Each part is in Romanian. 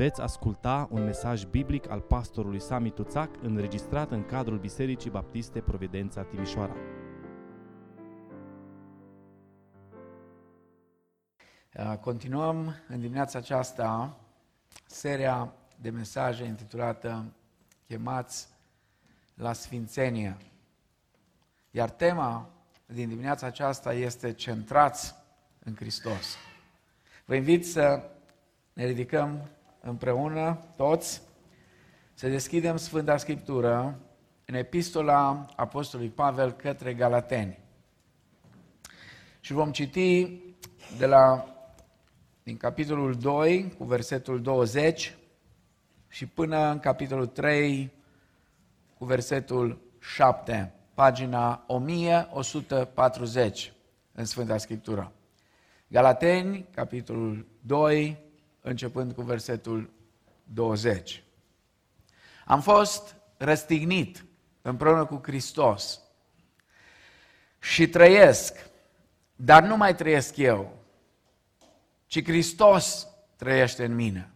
Veți asculta un mesaj biblic al pastorului Sami Tuțac înregistrat în cadrul Bisericii Baptiste Providența Timișoara. Uh, Continuăm în dimineața aceasta seria de mesaje intitulată Chemați la Sfințenie. Iar tema din dimineața aceasta este Centrați în Hristos. Vă invit să ne ridicăm împreună, toți, să deschidem Sfânta Scriptură în Epistola Apostolului Pavel către Galateni. Și vom citi de la, din capitolul 2, cu versetul 20, și până în capitolul 3, cu versetul 7, pagina 1140 în Sfânta Scriptură. Galateni, capitolul 2, începând cu versetul 20. Am fost răstignit împreună cu Hristos și trăiesc, dar nu mai trăiesc eu, ci Hristos trăiește în mine.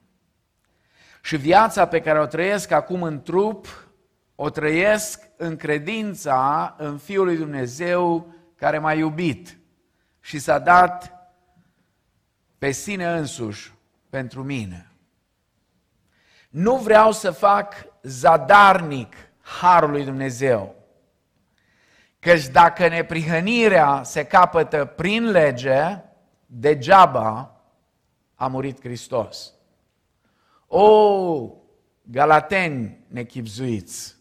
Și viața pe care o trăiesc acum în trup, o trăiesc în credința în Fiul lui Dumnezeu care m-a iubit și s-a dat pe sine însuși pentru mine. Nu vreau să fac zadarnic harul lui Dumnezeu. Căci dacă neprihănirea se capătă prin lege, degeaba a murit Hristos. O, galateni nechipzuiți!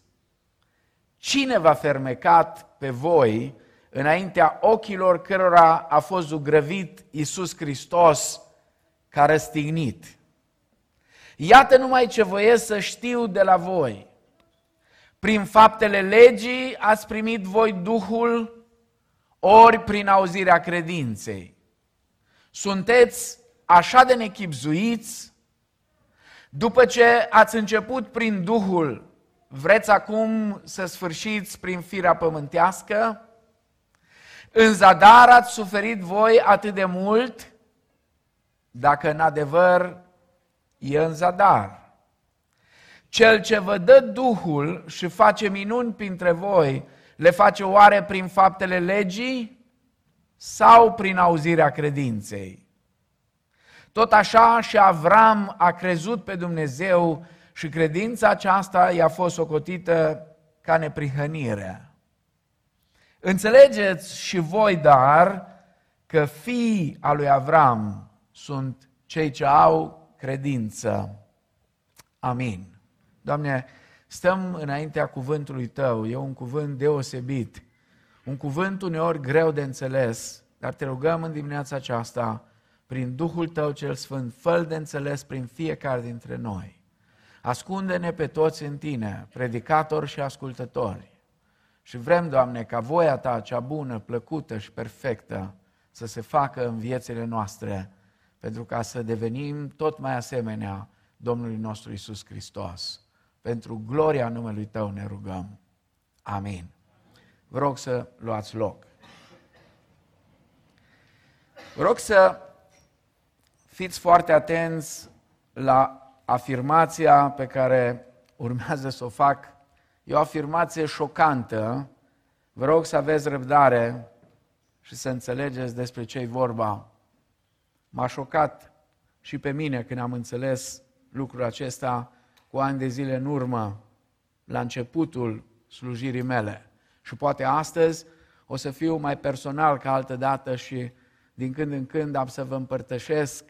Cine v-a fermecat pe voi înaintea ochilor cărora a fost zugrăvit Iisus Hristos ca răstignit. Iată numai ce voiesc să știu de la voi. Prin faptele legii ați primit voi Duhul, ori prin auzirea credinței. Sunteți așa de nechipzuiți, după ce ați început prin Duhul, vreți acum să sfârșiți prin firea pământească? În zadar ați suferit voi atât de mult, dacă în adevăr e în zadar. Cel ce vă dă Duhul și face minuni printre voi, le face oare prin faptele legii sau prin auzirea credinței? Tot așa și Avram a crezut pe Dumnezeu și credința aceasta i-a fost socotită ca neprihănire. Înțelegeți și voi, dar, că fii al lui Avram sunt cei ce au credință. Amin. Doamne, stăm înaintea cuvântului Tău, e un cuvânt deosebit, un cuvânt uneori greu de înțeles, dar te rugăm în dimineața aceasta, prin Duhul Tău cel Sfânt, fă de înțeles prin fiecare dintre noi. Ascunde-ne pe toți în Tine, predicatori și ascultători. Și vrem, Doamne, ca voia Ta, cea bună, plăcută și perfectă, să se facă în viețile noastre, pentru ca să devenim tot mai asemenea Domnului nostru Isus Hristos. Pentru gloria numelui Tău ne rugăm. Amin. Vă rog să luați loc. Vă rog să fiți foarte atenți la afirmația pe care urmează să o fac. E o afirmație șocantă. Vă rog să aveți răbdare și să înțelegeți despre ce e vorba. M-a șocat și pe mine când am înțeles lucrul acesta cu ani de zile în urmă, la începutul slujirii mele. Și poate astăzi o să fiu mai personal ca altă dată și din când în când am să vă împărtășesc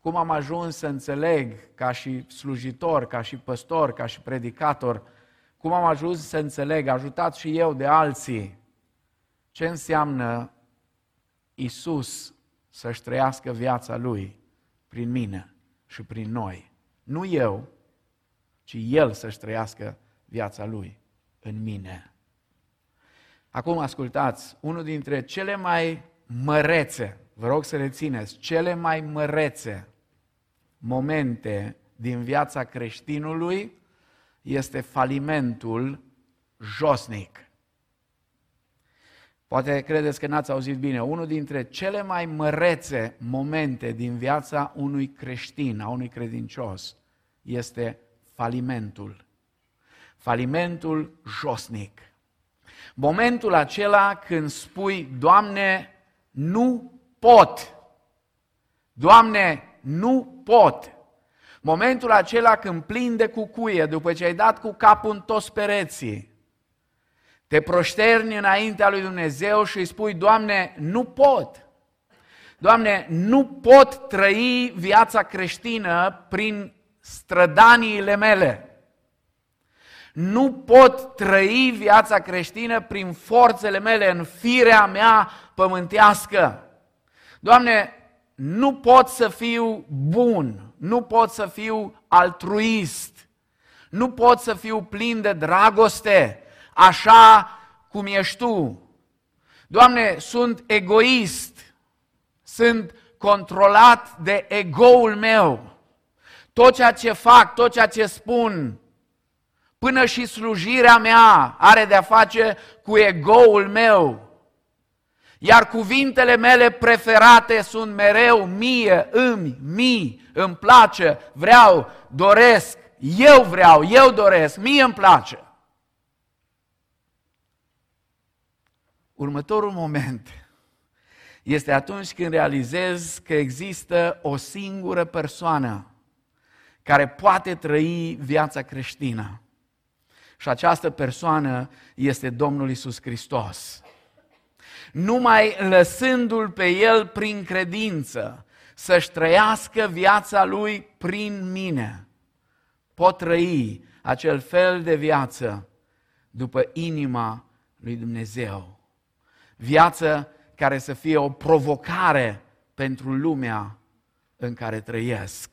cum am ajuns să înțeleg ca și slujitor, ca și păstor, ca și predicator, cum am ajuns să înțeleg, ajutat și eu de alții, ce înseamnă Isus să-și trăiască viața Lui prin mine și prin noi. Nu eu, ci El să-și trăiască viața Lui în mine. Acum ascultați, unul dintre cele mai mărețe, vă rog să rețineți, cele mai mărețe momente din viața creștinului este falimentul josnic. Poate credeți că n-ați auzit bine. Unul dintre cele mai mărețe momente din viața unui creștin, a unui credincios, este falimentul. Falimentul josnic. Momentul acela când spui, Doamne, nu pot. Doamne, nu pot. Momentul acela când plin de cucuie, după ce ai dat cu capul în toți pereții, te proșterni înaintea lui Dumnezeu și îi spui, Doamne, nu pot. Doamne, nu pot trăi viața creștină prin strădaniile mele. Nu pot trăi viața creștină prin forțele mele, în firea mea pământească. Doamne, nu pot să fiu bun, nu pot să fiu altruist, nu pot să fiu plin de dragoste, așa cum ești Tu. Doamne, sunt egoist, sunt controlat de egoul meu. Tot ceea ce fac, tot ceea ce spun, până și slujirea mea are de-a face cu egoul meu. Iar cuvintele mele preferate sunt mereu mie, îmi, mi, îmi place, vreau, doresc, eu vreau, eu doresc, mie îmi place. Următorul moment este atunci când realizez că există o singură persoană care poate trăi viața creștină. Și această persoană este Domnul Isus Hristos. Numai lăsându-L pe El prin credință să-și trăiască viața Lui prin mine, pot trăi acel fel de viață după inima lui Dumnezeu. Viață care să fie o provocare pentru lumea în care trăiesc.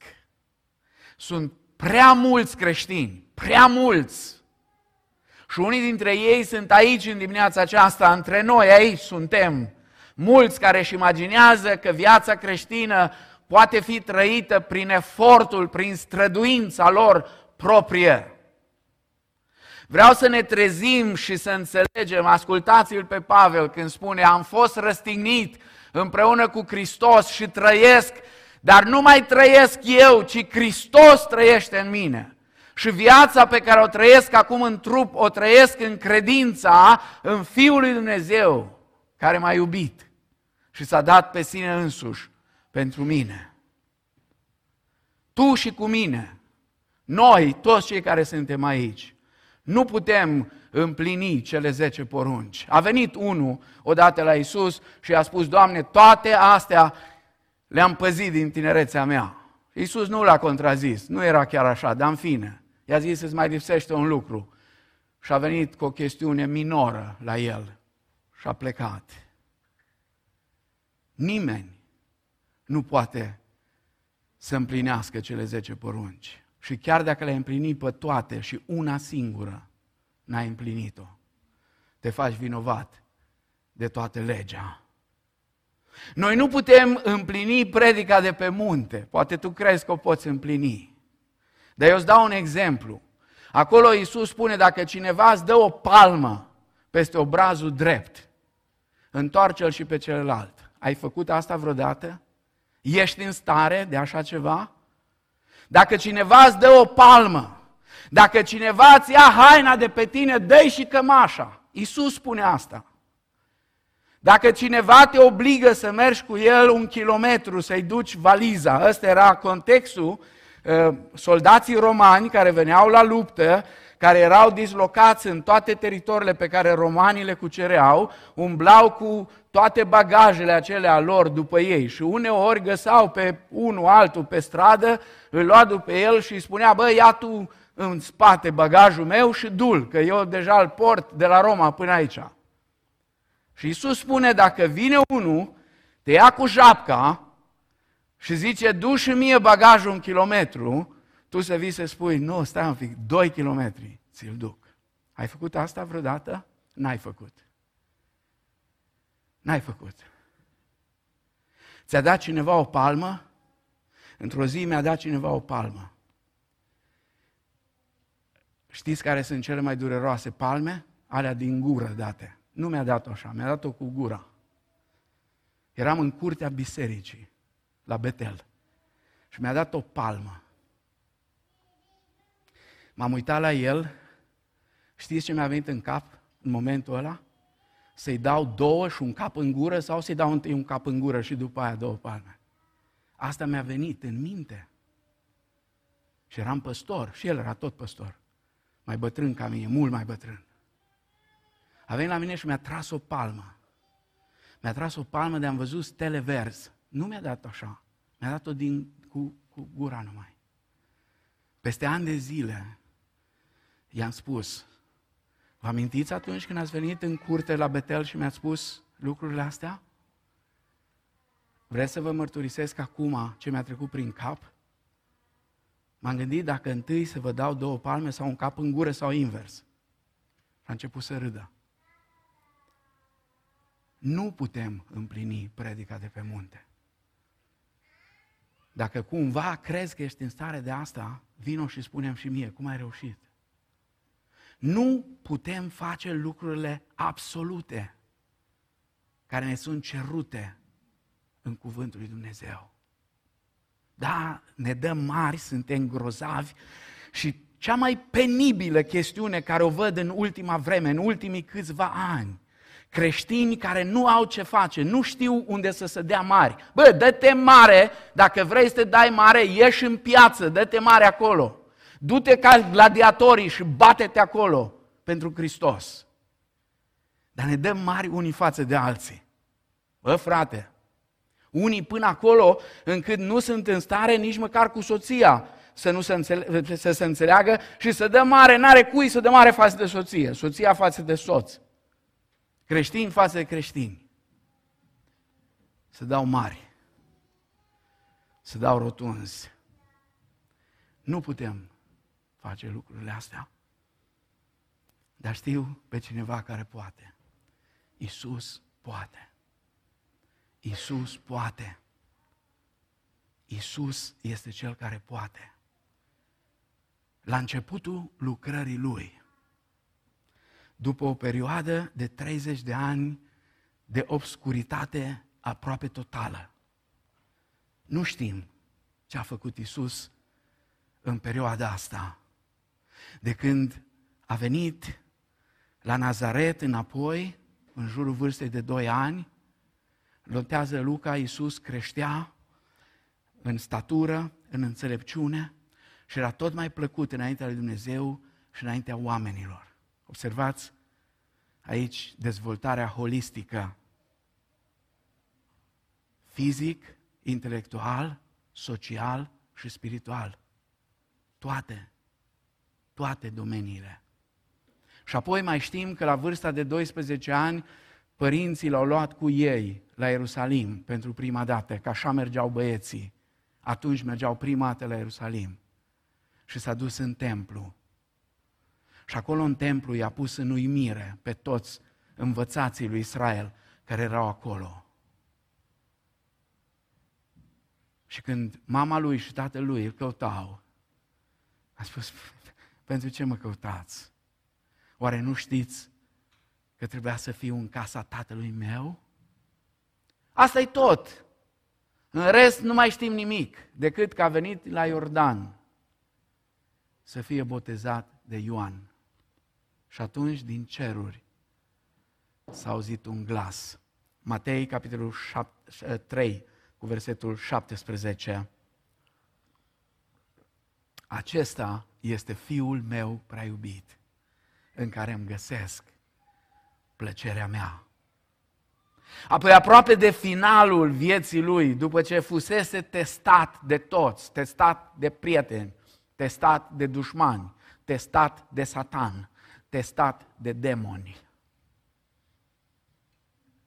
Sunt prea mulți creștini, prea mulți. Și unii dintre ei sunt aici în dimineața aceasta, între noi aici suntem. Mulți care își imaginează că viața creștină poate fi trăită prin efortul, prin străduința lor proprie. Vreau să ne trezim și să înțelegem, ascultați-l pe Pavel când spune, am fost răstignit împreună cu Hristos și trăiesc, dar nu mai trăiesc eu, ci Hristos trăiește în mine. Și viața pe care o trăiesc acum în trup, o trăiesc în credința în Fiul lui Dumnezeu, care m-a iubit și s-a dat pe sine însuși pentru mine. Tu și cu mine, noi, toți cei care suntem aici, nu putem împlini cele zece porunci. A venit unul odată la Isus și a spus, Doamne, toate astea le-am păzit din tinerețea mea. Isus nu l-a contrazis, nu era chiar așa, dar în fine. I-a zis, îți mai lipsește un lucru. Și a venit cu o chestiune minoră la el și a plecat. Nimeni nu poate să împlinească cele zece porunci. Și chiar dacă le-ai împlinit pe toate și una singură n-ai împlinit-o, te faci vinovat de toată legea. Noi nu putem împlini predica de pe munte. Poate tu crezi că o poți împlini. Dar eu îți dau un exemplu. Acolo Iisus spune, dacă cineva îți dă o palmă peste obrazul drept, întoarce-l și pe celălalt. Ai făcut asta vreodată? Ești în stare de așa ceva? Dacă cineva îți dă o palmă, dacă cineva îți ia haina de pe tine, dă și cămașa. Iisus spune asta. Dacă cineva te obligă să mergi cu el un kilometru, să-i duci valiza, ăsta era contextul, uh, soldații romani care veneau la luptă, care erau dislocați în toate teritoriile pe care romanii le cucereau, umblau cu toate bagajele acelea lor după ei și uneori găsau pe unul altul pe stradă, îl lua după el și îi spunea, bă, ia tu în spate bagajul meu și dul, că eu deja îl port de la Roma până aici. Și Isus spune, dacă vine unul, te ia cu japca și zice, du și mie bagajul un kilometru, tu să vii să spui, nu, stai un pic, doi kilometri, ți-l duc. Ai făcut asta vreodată? N-ai făcut. N-ai făcut. Ți-a dat cineva o palmă? Într-o zi mi-a dat cineva o palmă. Știți care sunt cele mai dureroase palme? Alea din gură date. Nu mi-a dat-o așa, mi-a dat-o cu gura. Eram în curtea bisericii, la Betel. Și mi-a dat o palmă. M-am uitat la el, știți ce mi-a venit în cap în momentul ăla? Să-i dau două și un cap în gură sau să-i dau întâi un cap în gură și după aia două palme? Asta mi-a venit în minte. Și eram păstor, și el era tot păstor. Mai bătrân ca mine, mult mai bătrân. A venit la mine și mi-a tras o palmă. Mi-a tras o palmă de am văzut stele verzi. Nu mi-a dat așa. Mi-a dat-o din, cu, cu gura numai. Peste ani de zile i-am spus, vă amintiți atunci când ați venit în curte la Betel și mi-ați spus lucrurile astea? Vreți să vă mărturisesc acum ce mi-a trecut prin cap? M-am gândit dacă întâi să vă dau două palme sau un cap în gură sau invers. Și a început să râdă. Nu putem împlini predica de pe munte. Dacă cumva crezi că ești în stare de asta, vino și spunem și mie, cum ai reușit? Nu putem face lucrurile absolute care ne sunt cerute în cuvântul lui Dumnezeu. Da, ne dăm mari, suntem grozavi și cea mai penibilă chestiune care o văd în ultima vreme, în ultimii câțiva ani, creștini care nu au ce face, nu știu unde să se dea mari. Bă, dă-te mare, dacă vrei să te dai mare, ieși în piață, dă-te mare acolo. Du-te ca gladiatorii și bate-te acolo pentru Hristos. Dar ne dăm mari unii față de alții. Bă, frate, unii până acolo încât nu sunt în stare nici măcar cu soția să nu se, înțele- să se înțeleagă și să dă mare, n-are cui să dă mare față de soție, soția față de soț. Creștini față de creștini. Să dau mari. Să dau rotunzi. Nu putem face lucrurile astea. Dar știu pe cineva care poate. Isus poate. Isus poate. Isus este cel care poate. La începutul lucrării lui, după o perioadă de 30 de ani de obscuritate aproape totală. Nu știm ce a făcut Isus în perioada asta. De când a venit la Nazaret înapoi, în jurul vârstei de 2 ani, Lotează Luca, Iisus creștea în statură, în înțelepciune și era tot mai plăcut înaintea lui Dumnezeu și înaintea oamenilor. Observați aici dezvoltarea holistică. Fizic, intelectual, social și spiritual. Toate. Toate domeniile. Și apoi mai știm că la vârsta de 12 ani părinții l-au luat cu ei la Ierusalim pentru prima dată, că așa mergeau băieții. Atunci mergeau prima dată la Ierusalim. Și s-a dus în templu. Și acolo în templu i-a pus în uimire pe toți învățații lui Israel care erau acolo. Și când mama lui și tatăl lui îl căutau, a spus, pentru ce mă căutați? Oare nu știți că trebuia să fiu în casa tatălui meu? Asta e tot. În rest nu mai știm nimic decât că a venit la Iordan să fie botezat de Ioan. Și atunci din ceruri s-a auzit un glas. Matei, capitolul 3, cu versetul 17. Acesta este fiul meu prea iubit, în care îmi găsesc plăcerea mea. Apoi aproape de finalul vieții lui, după ce fusese testat de toți, testat de prieteni, testat de dușmani, testat de satan, testat de demoni,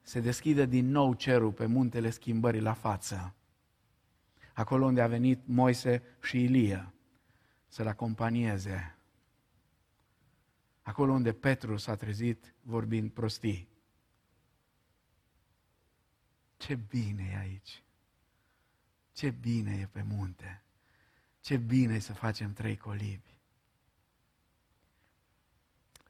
se deschide din nou cerul pe muntele schimbării la față, acolo unde a venit Moise și Ilie să-l acompanieze, acolo unde Petru s-a trezit vorbind prostii. Ce bine e aici! Ce bine e pe munte! Ce bine e să facem trei colibi!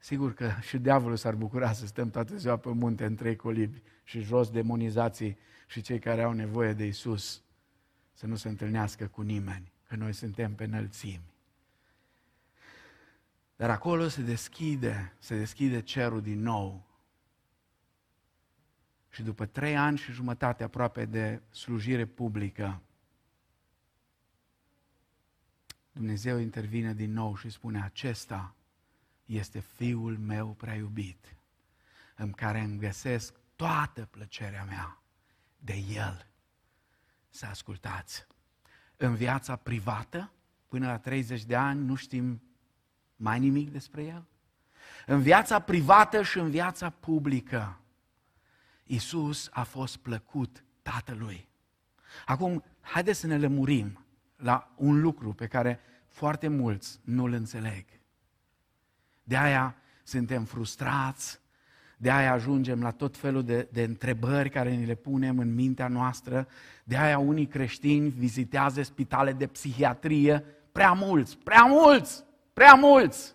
Sigur că și diavolul s-ar bucura să stăm toată ziua pe munte în trei colibi și jos demonizații și cei care au nevoie de Isus să nu se întâlnească cu nimeni, că noi suntem pe înălțimi. Dar acolo se deschide, se deschide cerul din nou. Și după trei ani și jumătate aproape de slujire publică, Dumnezeu intervine din nou și spune, acesta este Fiul meu prea iubit, în care îmi găsesc toată plăcerea mea de El. Să ascultați. În viața privată, până la 30 de ani, nu știm mai nimic despre El. În viața privată și în viața publică, Isus a fost plăcut Tatălui. Acum, haideți să ne lămurim la un lucru pe care foarte mulți nu-l înțeleg. De aia suntem frustrați, de aia ajungem la tot felul de, de întrebări care ni le punem în mintea noastră, de aia unii creștini vizitează spitale de psihiatrie, prea mulți, prea mulți, prea mulți.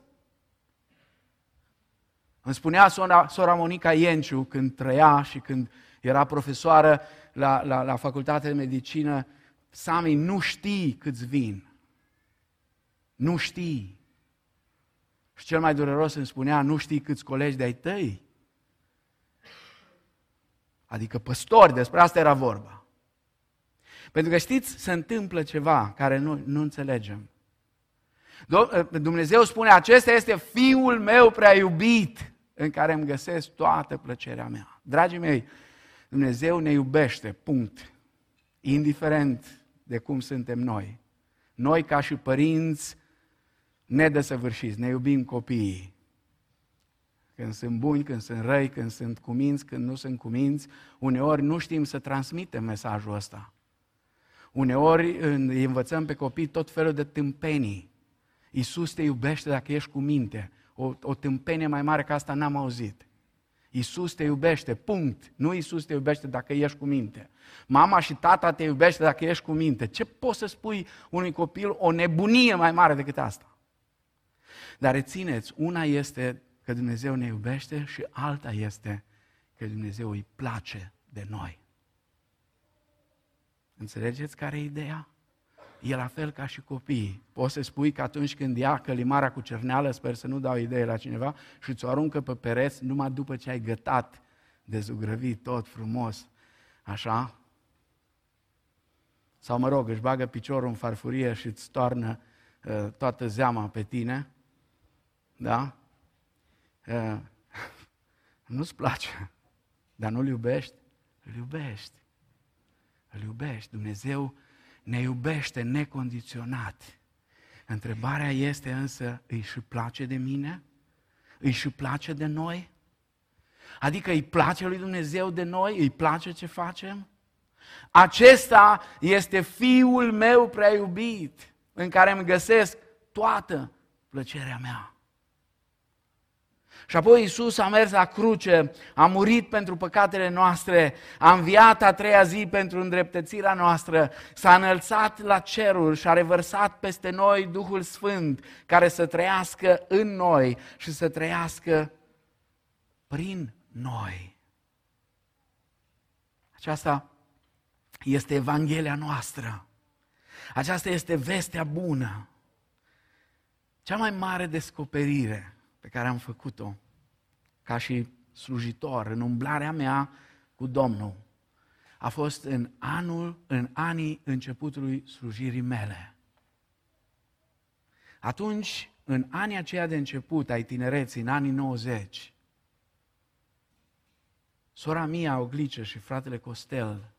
Îmi spunea sora, sora Monica Ienciu când trăia și când era profesoară la, la, la facultatea de medicină, Sami, nu știi câți vin. Nu știi. Și cel mai dureros îmi spunea, nu știi câți colegi de-ai tăi. Adică păstori, despre asta era vorba. Pentru că știți, se întâmplă ceva care nu, nu înțelegem. Dumnezeu spune, acesta este Fiul meu prea iubit, în care îmi găsesc toată plăcerea mea. Dragii mei, Dumnezeu ne iubește, punct. Indiferent de cum suntem noi. Noi, ca și părinți, nedesăvârșiți, ne iubim copiii. Când sunt buni, când sunt răi, când sunt cuminți, când nu sunt cuminți, uneori nu știm să transmitem mesajul ăsta. Uneori îi învățăm pe copii tot felul de tâmpenii. Iisus te iubește dacă ești cu minte. O, o tâmpenie mai mare ca asta n-am auzit. Iisus te iubește, punct. Nu Iisus te iubește dacă ești cu minte. Mama și tata te iubește dacă ești cu minte. Ce poți să spui unui copil o nebunie mai mare decât asta? Dar rețineți, una este că Dumnezeu ne iubește și alta este că Dumnezeu îi place de noi. Înțelegeți care e ideea? E la fel ca și copiii. Poți să spui că atunci când ia călimara cu cerneală, sper să nu dau idee la cineva, și ți-o aruncă pe pereți numai după ce ai gătat de zugrăvit tot frumos, așa? Sau mă rog, își bagă piciorul în farfurie și îți toarnă uh, toată zeama pe tine, da? Uh, nu-ți place, dar nu-L iubești? Îl iubești. Îl iubești. Dumnezeu ne iubește necondiționat. Întrebarea este însă, îi și place de mine? Îi și place de noi? Adică îi place lui Dumnezeu de noi? Îi place ce facem? Acesta este Fiul meu prea iubit, în care îmi găsesc toată plăcerea mea. Și apoi Iisus a mers la cruce, a murit pentru păcatele noastre, a înviat a treia zi pentru îndreptățirea noastră, s-a înălțat la ceruri și a revărsat peste noi Duhul Sfânt, care să trăiască în noi și să trăiască prin noi. Aceasta este Evanghelia noastră. Aceasta este vestea bună. Cea mai mare descoperire pe care am făcut-o ca și slujitor în umblarea mea cu Domnul a fost în anul, în anii începutului slujirii mele. Atunci, în anii aceia de început ai tinereții, în anii 90, sora mea, Oglice și fratele Costel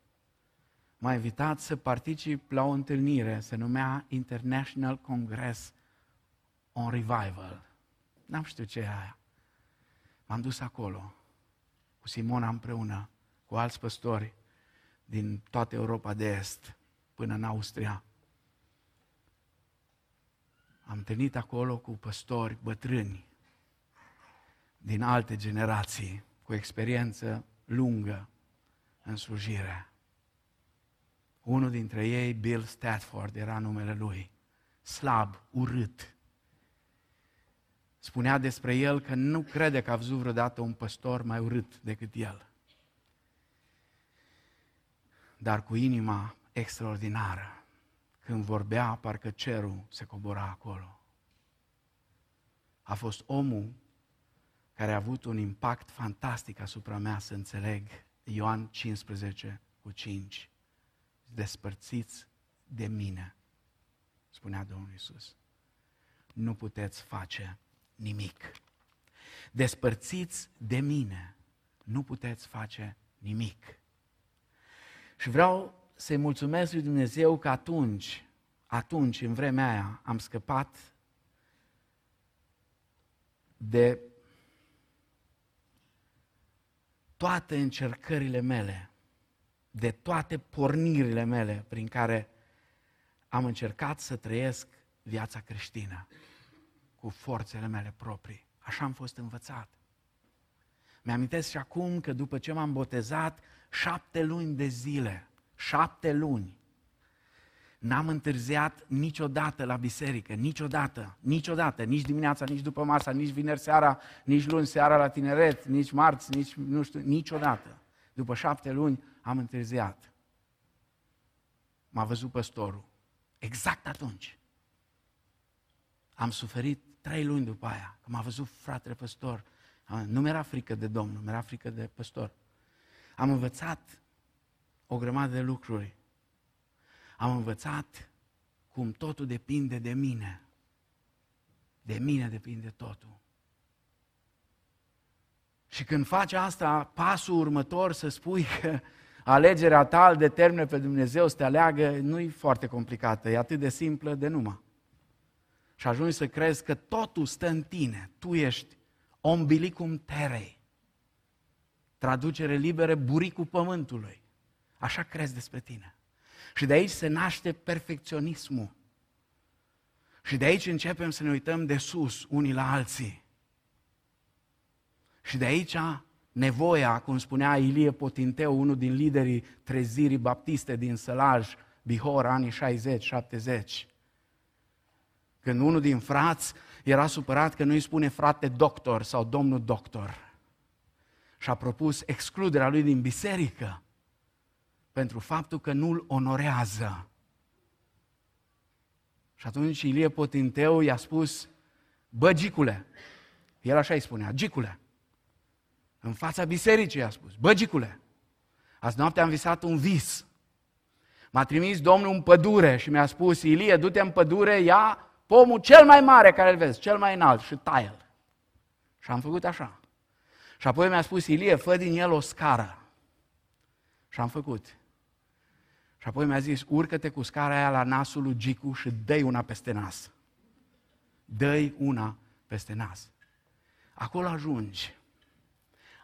m-a invitat să particip la o întâlnire, se numea International Congress on Revival. N-am știut ce e aia. M-am dus acolo cu Simona împreună, cu alți păstori din toată Europa de Est până în Austria. Am întâlnit acolo cu păstori bătrâni din alte generații, cu experiență lungă în slujire. Unul dintre ei, Bill Statford, era numele lui, slab, urât, spunea despre el că nu crede că a văzut vreodată un păstor mai urât decât el. Dar cu inima extraordinară, când vorbea, parcă cerul se cobora acolo. a fost omul care a avut un impact fantastic asupra mea să înțeleg Ioan 15 cu 5. Despărțiți de mine, spunea Domnul Isus. Nu puteți face nimic. Despărțiți de mine, nu puteți face nimic. Și vreau să-i mulțumesc lui Dumnezeu că atunci, atunci, în vremea aia, am scăpat de toate încercările mele, de toate pornirile mele prin care am încercat să trăiesc viața creștină cu forțele mele proprii. Așa am fost învățat. Mi-amintesc și acum că după ce m-am botezat, șapte luni de zile, șapte luni, N-am întârziat niciodată la biserică, niciodată, niciodată, nici dimineața, nici după masa, nici vineri seara, nici luni seara la tineret, nici marți, nici nu știu, niciodată. După șapte luni am întârziat. M-a văzut păstorul. Exact atunci. Am suferit trei luni după aia, că m-a văzut fratele păstor. Nu mi-era frică de Domnul, mi-era frică de păstor. Am învățat o grămadă de lucruri am învățat cum totul depinde de mine. De mine depinde totul. Și când faci asta, pasul următor să spui că alegerea ta îl determină pe Dumnezeu să te aleagă, nu e foarte complicată, e atât de simplă de numai. Și ajungi să crezi că totul stă în tine. Tu ești ombilicum terei. Traducere liberă, buricul pământului. Așa crezi despre tine. Și de aici se naște perfecționismul. Și de aici începem să ne uităm de sus unii la alții. Și de aici nevoia, cum spunea Ilie Potinteu, unul din liderii trezirii baptiste din Sălaj, Bihor, anii 60-70. Când unul din frați era supărat că nu îi spune frate doctor sau domnul doctor. Și a propus excluderea lui din biserică pentru faptul că nu-l onorează. Și atunci Ilie Potinteu i-a spus, bă, Gicule, el așa îi spunea, Gicule, în fața bisericii i-a spus, bă, Gicule, azi noapte am visat un vis. M-a trimis Domnul în pădure și mi-a spus, Ilie, du-te în pădure, ia pomul cel mai mare care îl vezi, cel mai înalt și taie-l. Și am făcut așa. Și apoi mi-a spus, Ilie, fă din el o scară. Și am făcut. Și apoi mi-a zis, urcă-te cu scara aia la nasul lui Gicu și dă una peste nas. dă una peste nas. Acolo ajungi.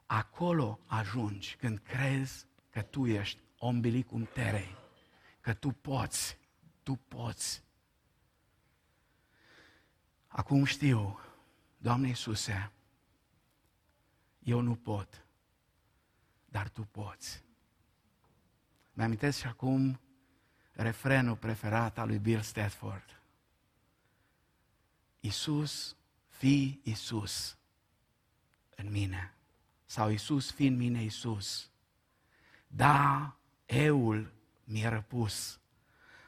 Acolo ajungi când crezi că tu ești ombilicum terei. Că tu poți. Tu poți. Acum știu, Doamne Iisuse, eu nu pot, dar Tu poți. Mi-amintesc și acum refrenul preferat al lui Bill Stafford. Isus, fi Isus în mine. Sau Isus, fi în mine Isus. Da, eul mi-e răpus.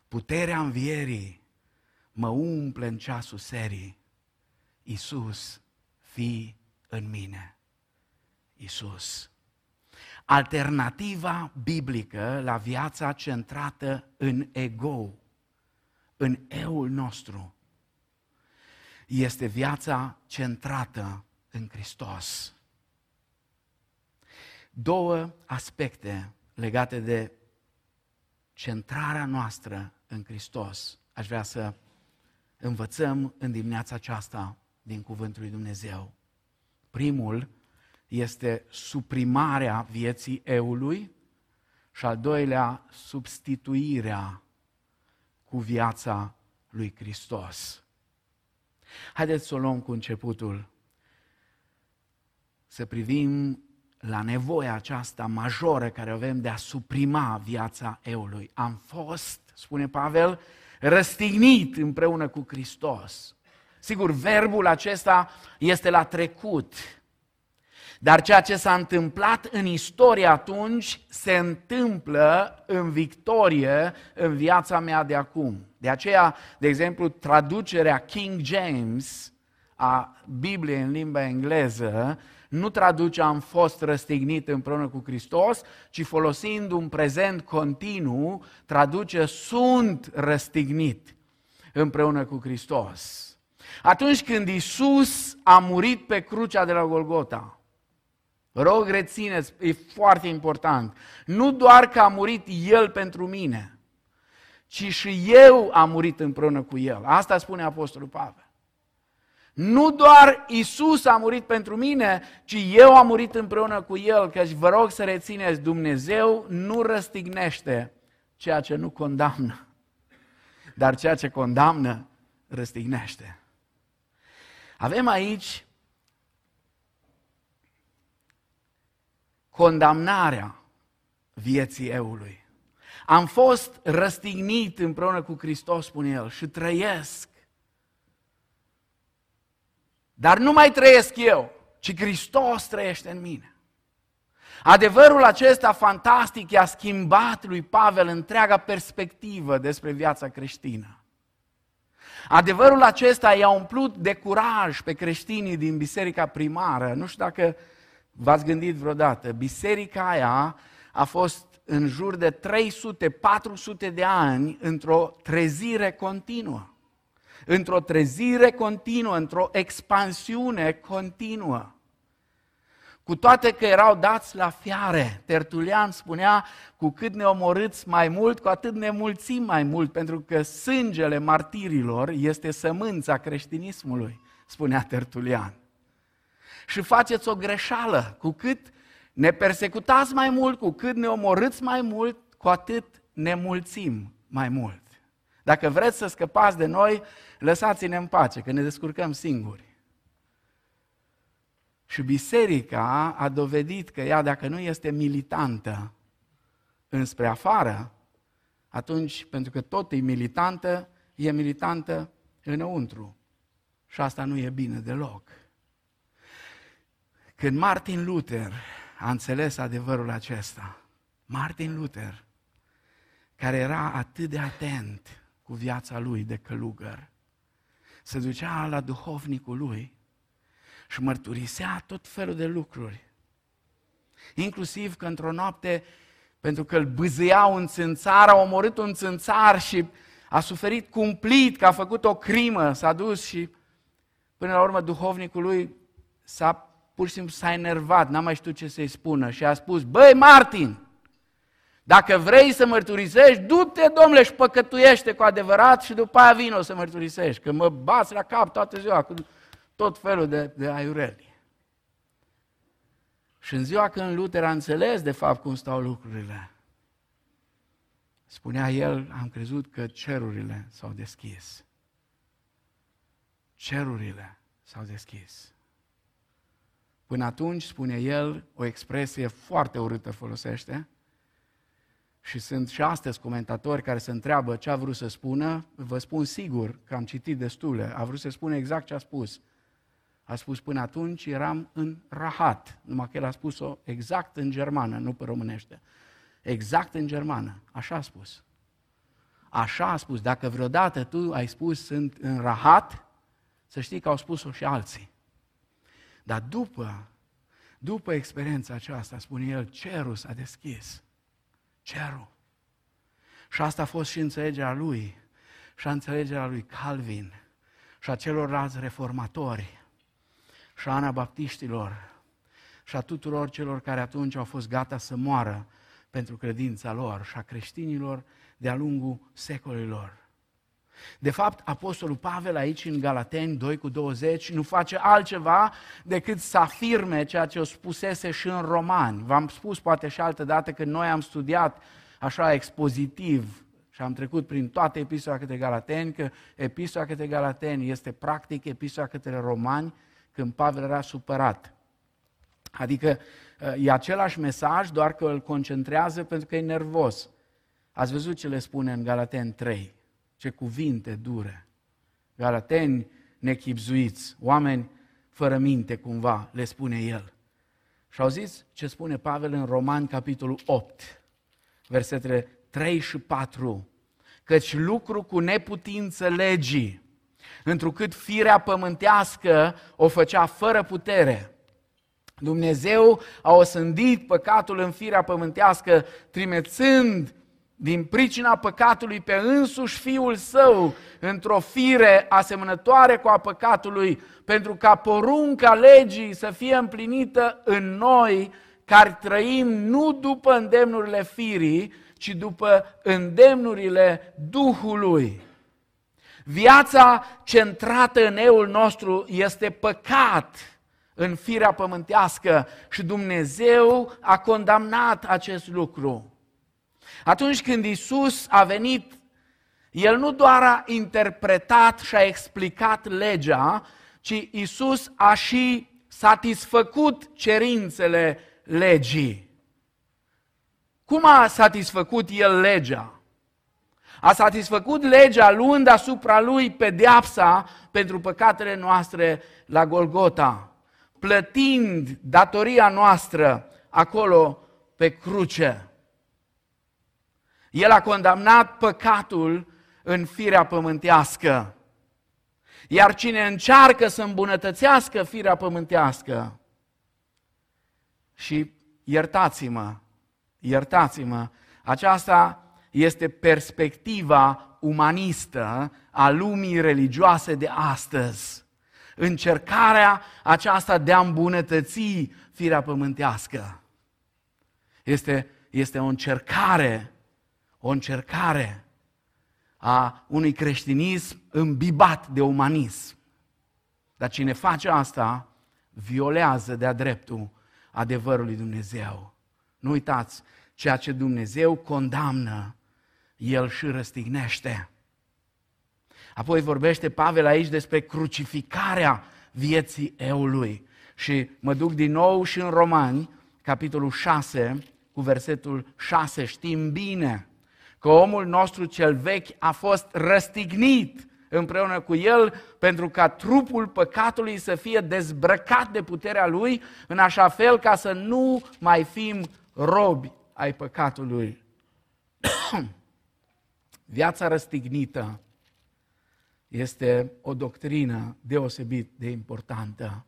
Puterea învierii mă umple în ceasul serii. Isus, fi în mine. Isus alternativa biblică la viața centrată în ego, în eul nostru, este viața centrată în Hristos. Două aspecte legate de centrarea noastră în Hristos. Aș vrea să învățăm în dimineața aceasta din Cuvântul lui Dumnezeu. Primul este suprimarea vieții eului și al doilea, substituirea cu viața lui Hristos. Haideți să o luăm cu începutul, să privim la nevoia aceasta majoră care avem de a suprima viața eului. Am fost, spune Pavel, răstignit împreună cu Hristos. Sigur, verbul acesta este la trecut, dar ceea ce s-a întâmplat în istorie atunci se întâmplă în victorie în viața mea de acum. De aceea, de exemplu, traducerea King James a Bibliei în limba engleză nu traduce am fost răstignit împreună cu Hristos, ci folosind un prezent continuu, traduce sunt răstignit împreună cu Hristos. Atunci când Isus a murit pe crucea de la Golgota, rog rețineți, e foarte important, nu doar că a murit El pentru mine, ci și eu am murit împreună cu El. Asta spune Apostolul Pavel. Nu doar Isus a murit pentru mine, ci eu am murit împreună cu El, căci vă rog să rețineți, Dumnezeu nu răstignește ceea ce nu condamnă, dar ceea ce condamnă răstignește. Avem aici condamnarea vieții eului. Am fost răstignit împreună cu Hristos, spune el, și trăiesc dar nu mai trăiesc eu, ci Hristos trăiește în mine. Adevărul acesta fantastic i-a schimbat lui Pavel întreaga perspectivă despre viața creștină. Adevărul acesta i-a umplut de curaj pe creștinii din biserica primară. Nu știu dacă v-ați gândit vreodată, biserica aia a fost în jur de 300-400 de ani într-o trezire continuă într-o trezire continuă, într-o expansiune continuă. Cu toate că erau dați la fiare, Tertulian spunea, cu cât ne omorâți mai mult, cu atât ne mulțim mai mult, pentru că sângele martirilor este sămânța creștinismului, spunea Tertulian. Și faceți o greșeală, cu cât ne persecutați mai mult, cu cât ne omorâți mai mult, cu atât ne mulțim mai mult. Dacă vreți să scăpați de noi, lăsați-ne în pace, că ne descurcăm singuri. Și biserica a dovedit că ea, dacă nu este militantă înspre afară, atunci, pentru că tot e militantă, e militantă înăuntru. Și asta nu e bine deloc. Când Martin Luther a înțeles adevărul acesta, Martin Luther, care era atât de atent cu viața lui de călugăr. Se ducea la duhovnicul lui și mărturisea tot felul de lucruri. Inclusiv că într-o noapte, pentru că îl bâzâiau un țânțar, a omorât un țânțar și a suferit cumplit că a făcut o crimă, s-a dus și până la urmă duhovnicul lui s-a pur și simplu s-a enervat, n-a mai știut ce să-i spună și a spus, băi Martin, dacă vrei să mărturisești, du-te, domnule, și păcătuiește cu adevărat și după aia vino să mărturisești, că mă bați la cap toată ziua cu tot felul de, de aiureli. Și în ziua când Luther a înțeles de fapt cum stau lucrurile, spunea el, am crezut că cerurile s-au deschis. Cerurile s-au deschis. Până atunci, spune el, o expresie foarte urâtă folosește, și sunt și astăzi comentatori care se întreabă ce a vrut să spună, vă spun sigur că am citit destule, a vrut să spună exact ce a spus. A spus până atunci eram în rahat, numai că el a spus-o exact în germană, nu pe românește. Exact în germană, așa a spus. Așa a spus, dacă vreodată tu ai spus sunt în rahat, să știi că au spus-o și alții. Dar după, după experiența aceasta, spune el, cerul s-a deschis cerul. Și asta a fost și înțelegerea lui, și a înțelegerea lui Calvin, și a celorlalți reformatori, și a anabaptiștilor, și a tuturor celor care atunci au fost gata să moară pentru credința lor, și a creștinilor de-a lungul secolilor. De fapt, Apostolul Pavel aici în Galateni 2 cu 20 nu face altceva decât să afirme ceea ce o spusese și în Romani. V-am spus poate și altă dată că noi am studiat așa expozitiv și am trecut prin toate epistola către Galateni, că epistola către Galateni este practic epistola către Romani când Pavel era supărat. Adică e același mesaj, doar că îl concentrează pentru că e nervos. Ați văzut ce le spune în Galateni 3 ce cuvinte dure. Galateni nechipzuiți, oameni fără minte cumva, le spune el. Și auziți ce spune Pavel în Roman, capitolul 8, versetele 3 și 4. Căci lucru cu neputință legii întrucât firea pământească o făcea fără putere. Dumnezeu a osândit păcatul în firea pământească, trimețând din pricina păcatului pe însuși Fiul Său într-o fire asemănătoare cu a păcatului, pentru ca porunca legii să fie împlinită în noi, care trăim nu după îndemnurile firii, ci după îndemnurile Duhului. Viața centrată în eul nostru este păcat în firea pământească și Dumnezeu a condamnat acest lucru. Atunci când Isus a venit, El nu doar a interpretat și a explicat legea, ci Isus a și satisfăcut cerințele legii. Cum a satisfăcut El legea? A satisfăcut legea luând asupra lui pedeapsa pentru păcatele noastre la Golgota, plătind datoria noastră acolo pe cruce. El a condamnat păcatul în firea pământească. Iar cine încearcă să îmbunătățească firea pământească, și iertați-mă, iertați-mă, aceasta este perspectiva umanistă a lumii religioase de astăzi. Încercarea aceasta de a îmbunătăți firea pământească. Este, este o încercare o încercare a unui creștinism îmbibat de umanism. Dar cine face asta, violează de-a dreptul adevărul lui Dumnezeu. Nu uitați, ceea ce Dumnezeu condamnă, El și răstignește. Apoi vorbește Pavel aici despre crucificarea vieții eului. Și mă duc din nou și în Romani, capitolul 6, cu versetul 6, știm bine că omul nostru cel vechi a fost răstignit împreună cu el pentru ca trupul păcatului să fie dezbrăcat de puterea lui în așa fel ca să nu mai fim robi ai păcatului. Viața răstignită este o doctrină deosebit de importantă.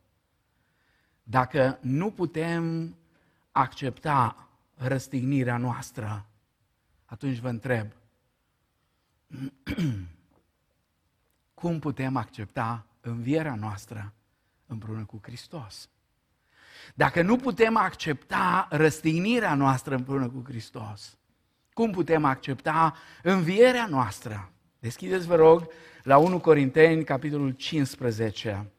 Dacă nu putem accepta răstignirea noastră, atunci vă întreb, cum putem accepta învierea noastră împreună cu Hristos? Dacă nu putem accepta răstignirea noastră împreună cu Hristos, cum putem accepta învierea noastră? Deschideți, vă rog, la 1 Corinteni, capitolul 15.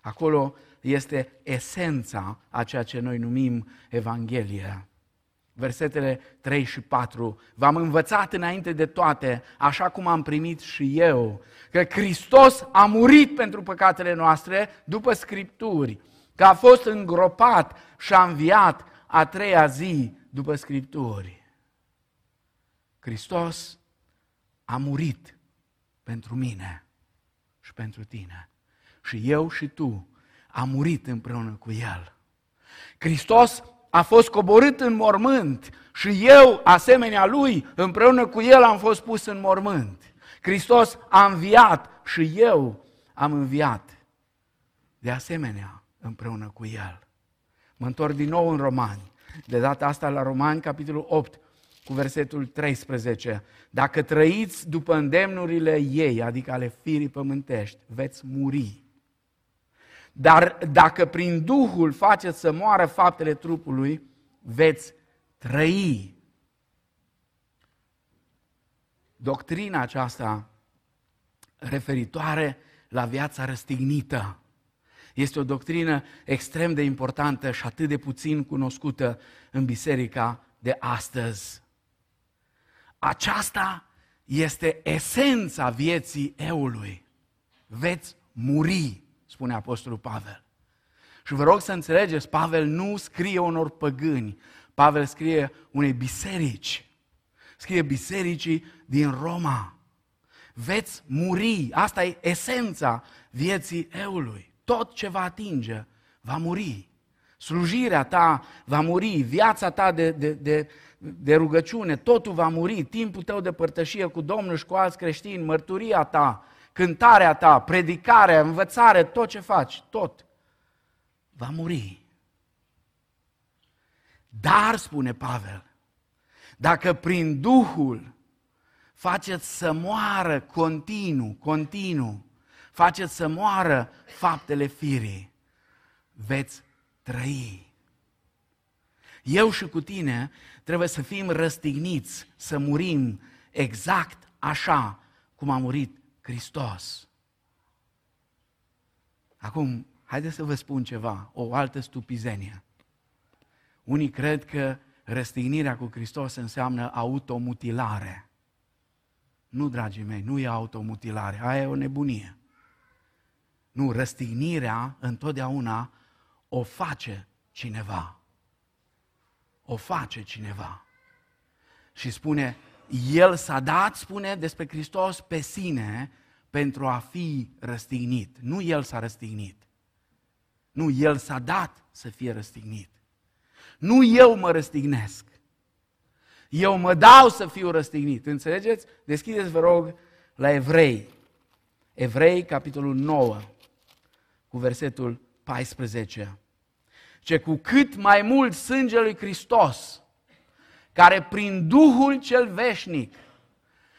Acolo este esența a ceea ce noi numim Evanghelia versetele 3 și 4. V-am învățat înainte de toate, așa cum am primit și eu, că Hristos a murit pentru păcatele noastre după Scripturi, că a fost îngropat și a înviat a treia zi după Scripturi. Hristos a murit pentru mine și pentru tine. Și eu și tu am murit împreună cu El. Hristos a fost coborât în mormânt și eu, asemenea lui, împreună cu el am fost pus în mormânt. Hristos a înviat și eu am înviat. De asemenea, împreună cu el. Mă întorc din nou în Romani. De data asta la Romani, capitolul 8, cu versetul 13. Dacă trăiți după îndemnurile ei, adică ale firii pământești, veți muri. Dar dacă prin Duhul faceți să moară faptele trupului, veți trăi. Doctrina aceasta referitoare la viața răstignită este o doctrină extrem de importantă și atât de puțin cunoscută în biserica de astăzi. Aceasta este esența vieții eului. Veți muri spune Apostolul Pavel. Și vă rog să înțelegeți, Pavel nu scrie unor păgâni, Pavel scrie unei biserici. Scrie bisericii din Roma. Veți muri, asta e esența vieții eului. Tot ce va atinge va muri. Slujirea ta va muri, viața ta de, de, de, de rugăciune, totul va muri, timpul tău de părtășie cu Domnul și cu alți creștini, mărturia ta, cântarea ta, predicarea, învățare, tot ce faci, tot, va muri. Dar, spune Pavel, dacă prin Duhul faceți să moară continuu, continuu, faceți să moară faptele firii, veți trăi. Eu și cu tine trebuie să fim răstigniți, să murim exact așa cum a murit Hristos. Acum, haideți să vă spun ceva, o altă stupizenie. Unii cred că răstignirea cu Hristos înseamnă automutilare. Nu, dragii mei, nu e automutilare, aia e o nebunie. Nu, răstignirea întotdeauna o face cineva. O face cineva. Și spune, El s-a dat, spune despre Hristos, pe sine pentru a fi răstignit. Nu El s-a răstignit. Nu, El s-a dat să fie răstignit. Nu eu mă răstignesc. Eu mă dau să fiu răstignit. Înțelegeți? Deschideți, vă rog, la Evrei. Evrei, capitolul 9, cu versetul 14. Ce cu cât mai mult sângele lui Hristos, care prin Duhul cel veșnic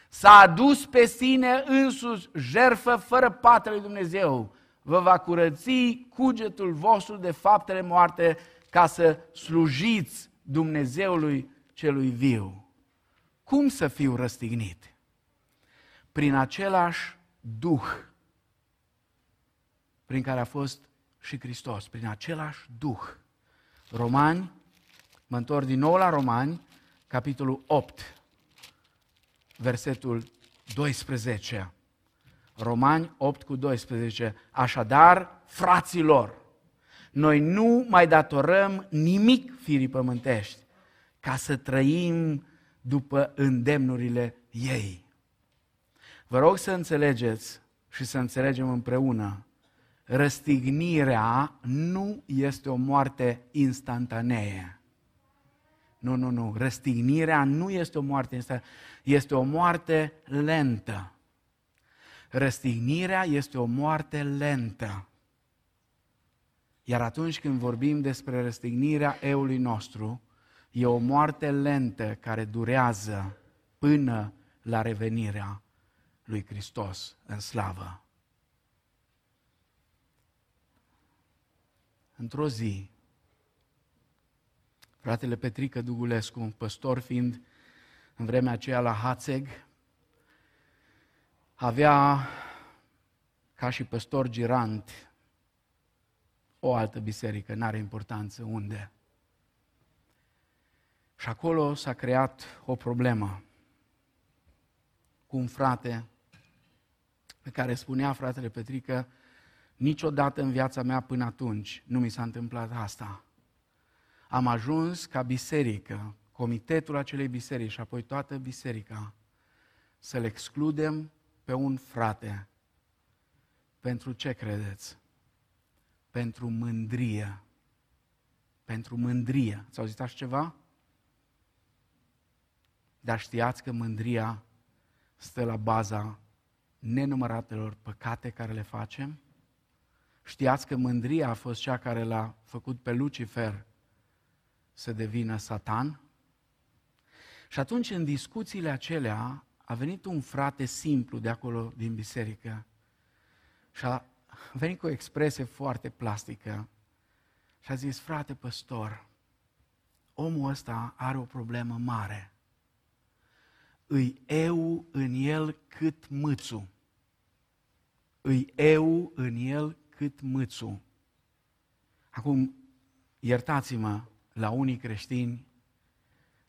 s-a adus pe sine însuși jerfă fără pată lui Dumnezeu, vă va curăți cugetul vostru de faptele moarte ca să slujiți Dumnezeului celui viu. Cum să fiu răstignit? Prin același Duh prin care a fost și Hristos, prin același Duh. Romani, mă întorc din nou la Romani, capitolul 8, versetul 12. Romani 8 cu 12. Așadar, fraților, noi nu mai datorăm nimic firii pământești ca să trăim după îndemnurile ei. Vă rog să înțelegeți și să înțelegem împreună, răstignirea nu este o moarte instantanee. Nu, nu, nu. Răstignirea nu este o moarte instantanee, este o moarte lentă. Răstignirea este o moarte lentă. Iar atunci când vorbim despre răstignirea eului nostru, e o moarte lentă care durează până la revenirea lui Hristos în slavă. Într-o zi, fratele Petrică Dugulescu, un păstor fiind în vremea aceea la Hațeg, avea ca și păstor girant o altă biserică, n-are importanță unde. Și acolo s-a creat o problemă cu un frate pe care spunea fratele Petrică, niciodată în viața mea până atunci nu mi s-a întâmplat asta. Am ajuns ca biserică, comitetul acelei biserici și apoi toată biserica, să-l excludem pe un frate. Pentru ce credeți? Pentru mândrie. Pentru mândrie. Ați auzit așa ceva? Dar știați că mândria stă la baza nenumăratelor păcate care le facem? Știați că mândria a fost cea care l-a făcut pe Lucifer să devină Satan? Și atunci, în discuțiile acelea, a venit un frate simplu de acolo din biserică și a venit cu o expresie foarte plastică și a zis, frate păstor, omul ăsta are o problemă mare îi eu în el cât mâțu. Îi eu în el cât mâțu. Acum, iertați-mă, la unii creștini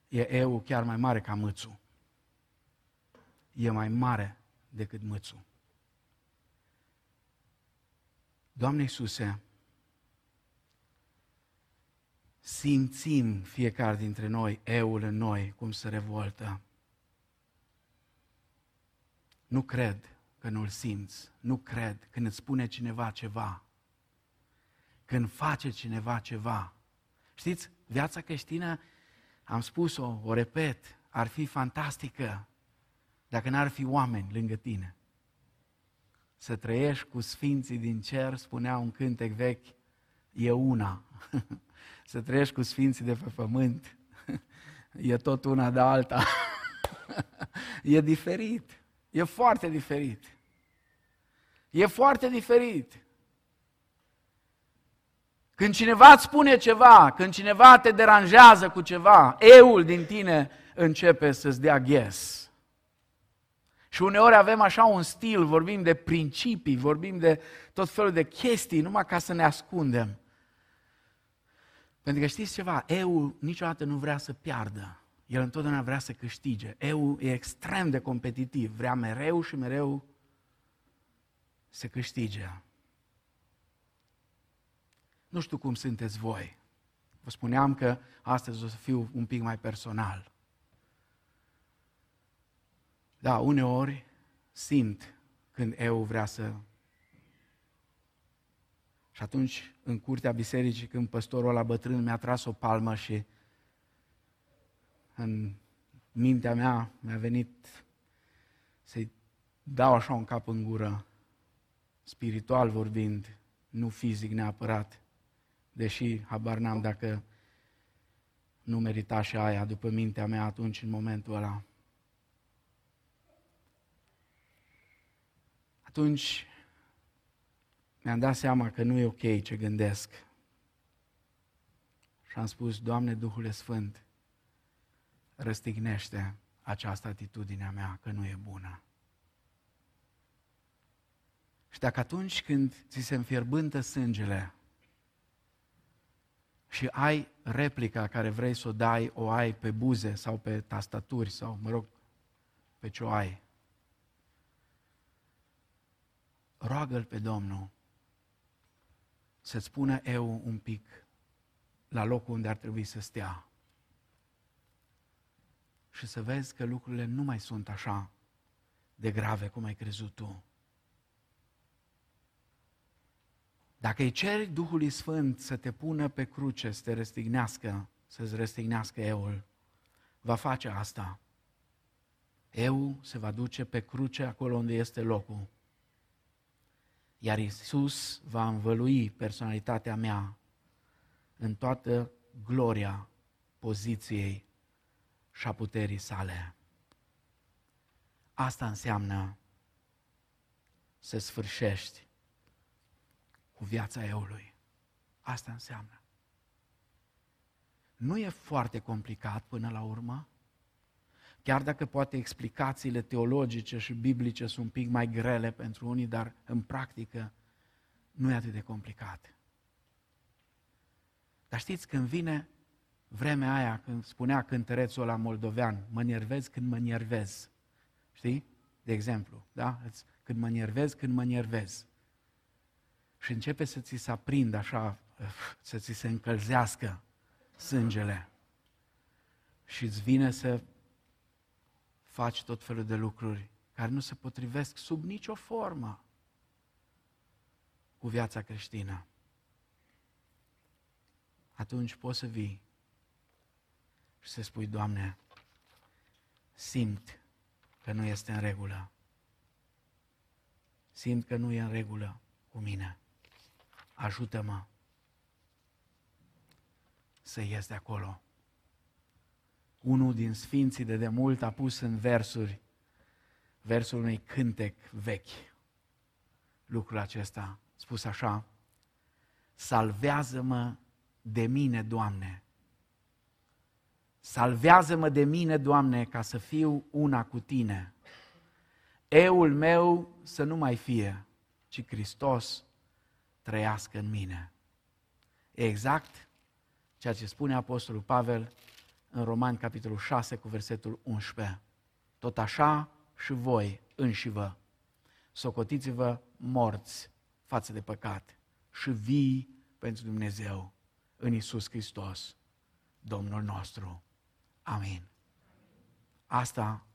e eu chiar mai mare ca mâțu. E mai mare decât mâțu. Doamne Iisuse, simțim fiecare dintre noi, eul în noi, cum se revoltă. Nu cred că nu-l simți. Nu cred când îți spune cineva ceva. Când face cineva ceva. Știți, viața creștină, am spus-o, o repet, ar fi fantastică dacă n-ar fi oameni lângă tine. să trăiești cu sfinții din cer, spunea un cântec vechi, e una. să trăiești cu sfinții de pe pământ, e tot una de alta. e diferit. E foarte diferit. E foarte diferit. Când cineva îți spune ceva, când cineva te deranjează cu ceva, eul din tine începe să-ți dea ghes. Și uneori avem așa un stil, vorbim de principii, vorbim de tot felul de chestii, numai ca să ne ascundem. Pentru că știți ceva, eu niciodată nu vrea să piardă. El întotdeauna vrea să câștige. Eu e extrem de competitiv, vrea mereu și mereu să câștige. Nu știu cum sunteți voi. Vă spuneam că astăzi o să fiu un pic mai personal. Da, uneori simt când eu vrea să... Și atunci, în curtea bisericii, când păstorul la bătrân mi-a tras o palmă și în mintea mea mi-a venit să-i dau așa un cap în gură, spiritual vorbind, nu fizic neapărat, deși habar n-am dacă nu merita și aia după mintea mea atunci în momentul ăla. Atunci mi-am dat seama că nu e ok ce gândesc. Și am spus, Doamne Duhule Sfânt, răstignește această atitudine a mea că nu e bună. Și dacă atunci când ți se înfierbântă sângele și ai replica care vrei să o dai, o ai pe buze sau pe tastaturi sau, mă rog, pe ce o ai, roagă-L pe Domnul să-ți pună eu un pic la locul unde ar trebui să stea. Și să vezi că lucrurile nu mai sunt așa de grave cum ai crezut tu. Dacă îi ceri Duhului Sfânt să te pună pe cruce, să te răstignească, să-ți răstignească eul, va face asta. Eu se va duce pe cruce acolo unde este locul. Iar Isus va învălui personalitatea mea în toată gloria poziției și a puterii sale. Asta înseamnă să sfârșești cu viața eului. Asta înseamnă. Nu e foarte complicat până la urmă, chiar dacă poate explicațiile teologice și biblice sunt un pic mai grele pentru unii, dar în practică nu e atât de complicat. Dar știți, când vine vremea aia, când spunea cântărețul la moldovean, mă nervez când mă nervez. Știi? De exemplu, da? Când mă nervez, când mă nervez și începe să ți se aprindă așa, să ți se încălzească sângele și îți vine să faci tot felul de lucruri care nu se potrivesc sub nicio formă cu viața creștină. Atunci poți să vii și să spui, Doamne, simt că nu este în regulă. Simt că nu e în regulă cu mine ajută-mă să ies de acolo. Unul din sfinții de demult a pus în versuri, versul unui cântec vechi, lucrul acesta, spus așa, Salvează-mă de mine, Doamne! Salvează-mă de mine, Doamne, ca să fiu una cu Tine. Eul meu să nu mai fie, ci Hristos trăiască în mine. Exact ceea ce spune Apostolul Pavel în Roman, capitolul 6, cu versetul 11. Tot așa și voi înși vă, socotiți-vă morți față de păcat și vii pentru Dumnezeu în Isus Hristos, Domnul nostru. Amin. Asta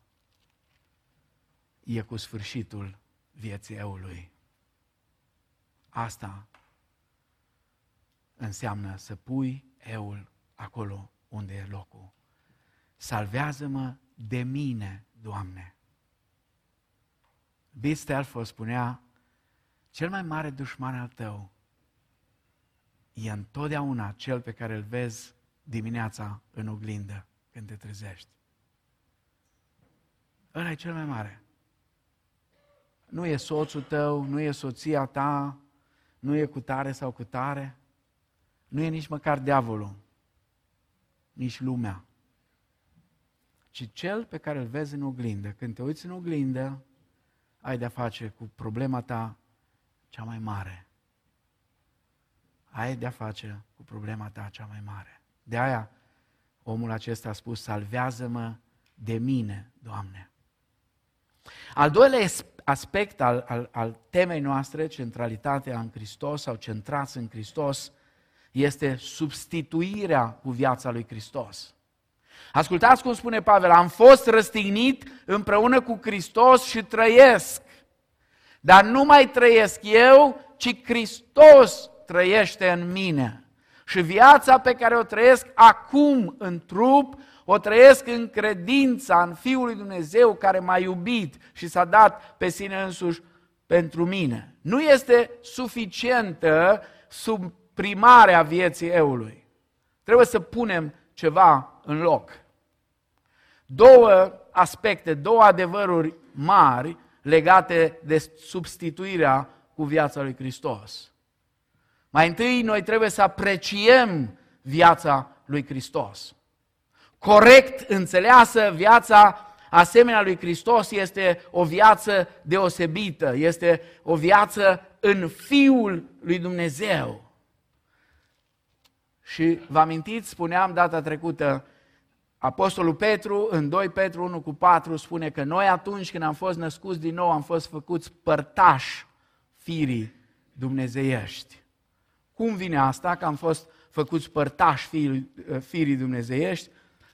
e cu sfârșitul vieții eului. Asta înseamnă să pui eul acolo unde e locul. Salvează-mă de mine, Doamne. Bill Stelford spunea, Cel mai mare dușman al tău e întotdeauna cel pe care îl vezi dimineața în oglindă când te trezești. Ăla e cel mai mare. Nu e soțul tău, nu e soția ta, nu e cu tare sau cu tare, nu e nici măcar diavolul, nici lumea, ci cel pe care îl vezi în oglindă. Când te uiți în oglindă, ai de-a face cu problema ta cea mai mare. Ai de-a face cu problema ta cea mai mare. De aia omul acesta a spus, salvează-mă de mine, Doamne. Al doilea aspect al, al, al temei noastre, centralitatea în Hristos sau centrați în Hristos, este substituirea cu viața lui Hristos. Ascultați cum spune Pavel, am fost răstignit împreună cu Hristos și trăiesc. Dar nu mai trăiesc eu, ci Hristos trăiește în mine. Și viața pe care o trăiesc acum în trup, o trăiesc în credința în Fiul lui Dumnezeu care m-a iubit și s-a dat pe sine însuși pentru mine. Nu este suficientă suprimarea vieții eului. Trebuie să punem ceva în loc. Două aspecte, două adevăruri mari legate de substituirea cu viața lui Hristos. Mai întâi, noi trebuie să apreciem viața lui Hristos. Corect înțeleasă, viața asemenea lui Hristos este o viață deosebită, este o viață în Fiul lui Dumnezeu. Și vă amintiți, spuneam data trecută, Apostolul Petru, în 2 Petru 1 cu 4, spune că noi atunci când am fost născuți din nou, am fost făcuți părtași firii dumnezeiești. Cum vine asta, că am fost făcuți părtași firii, firii dumnezeiești?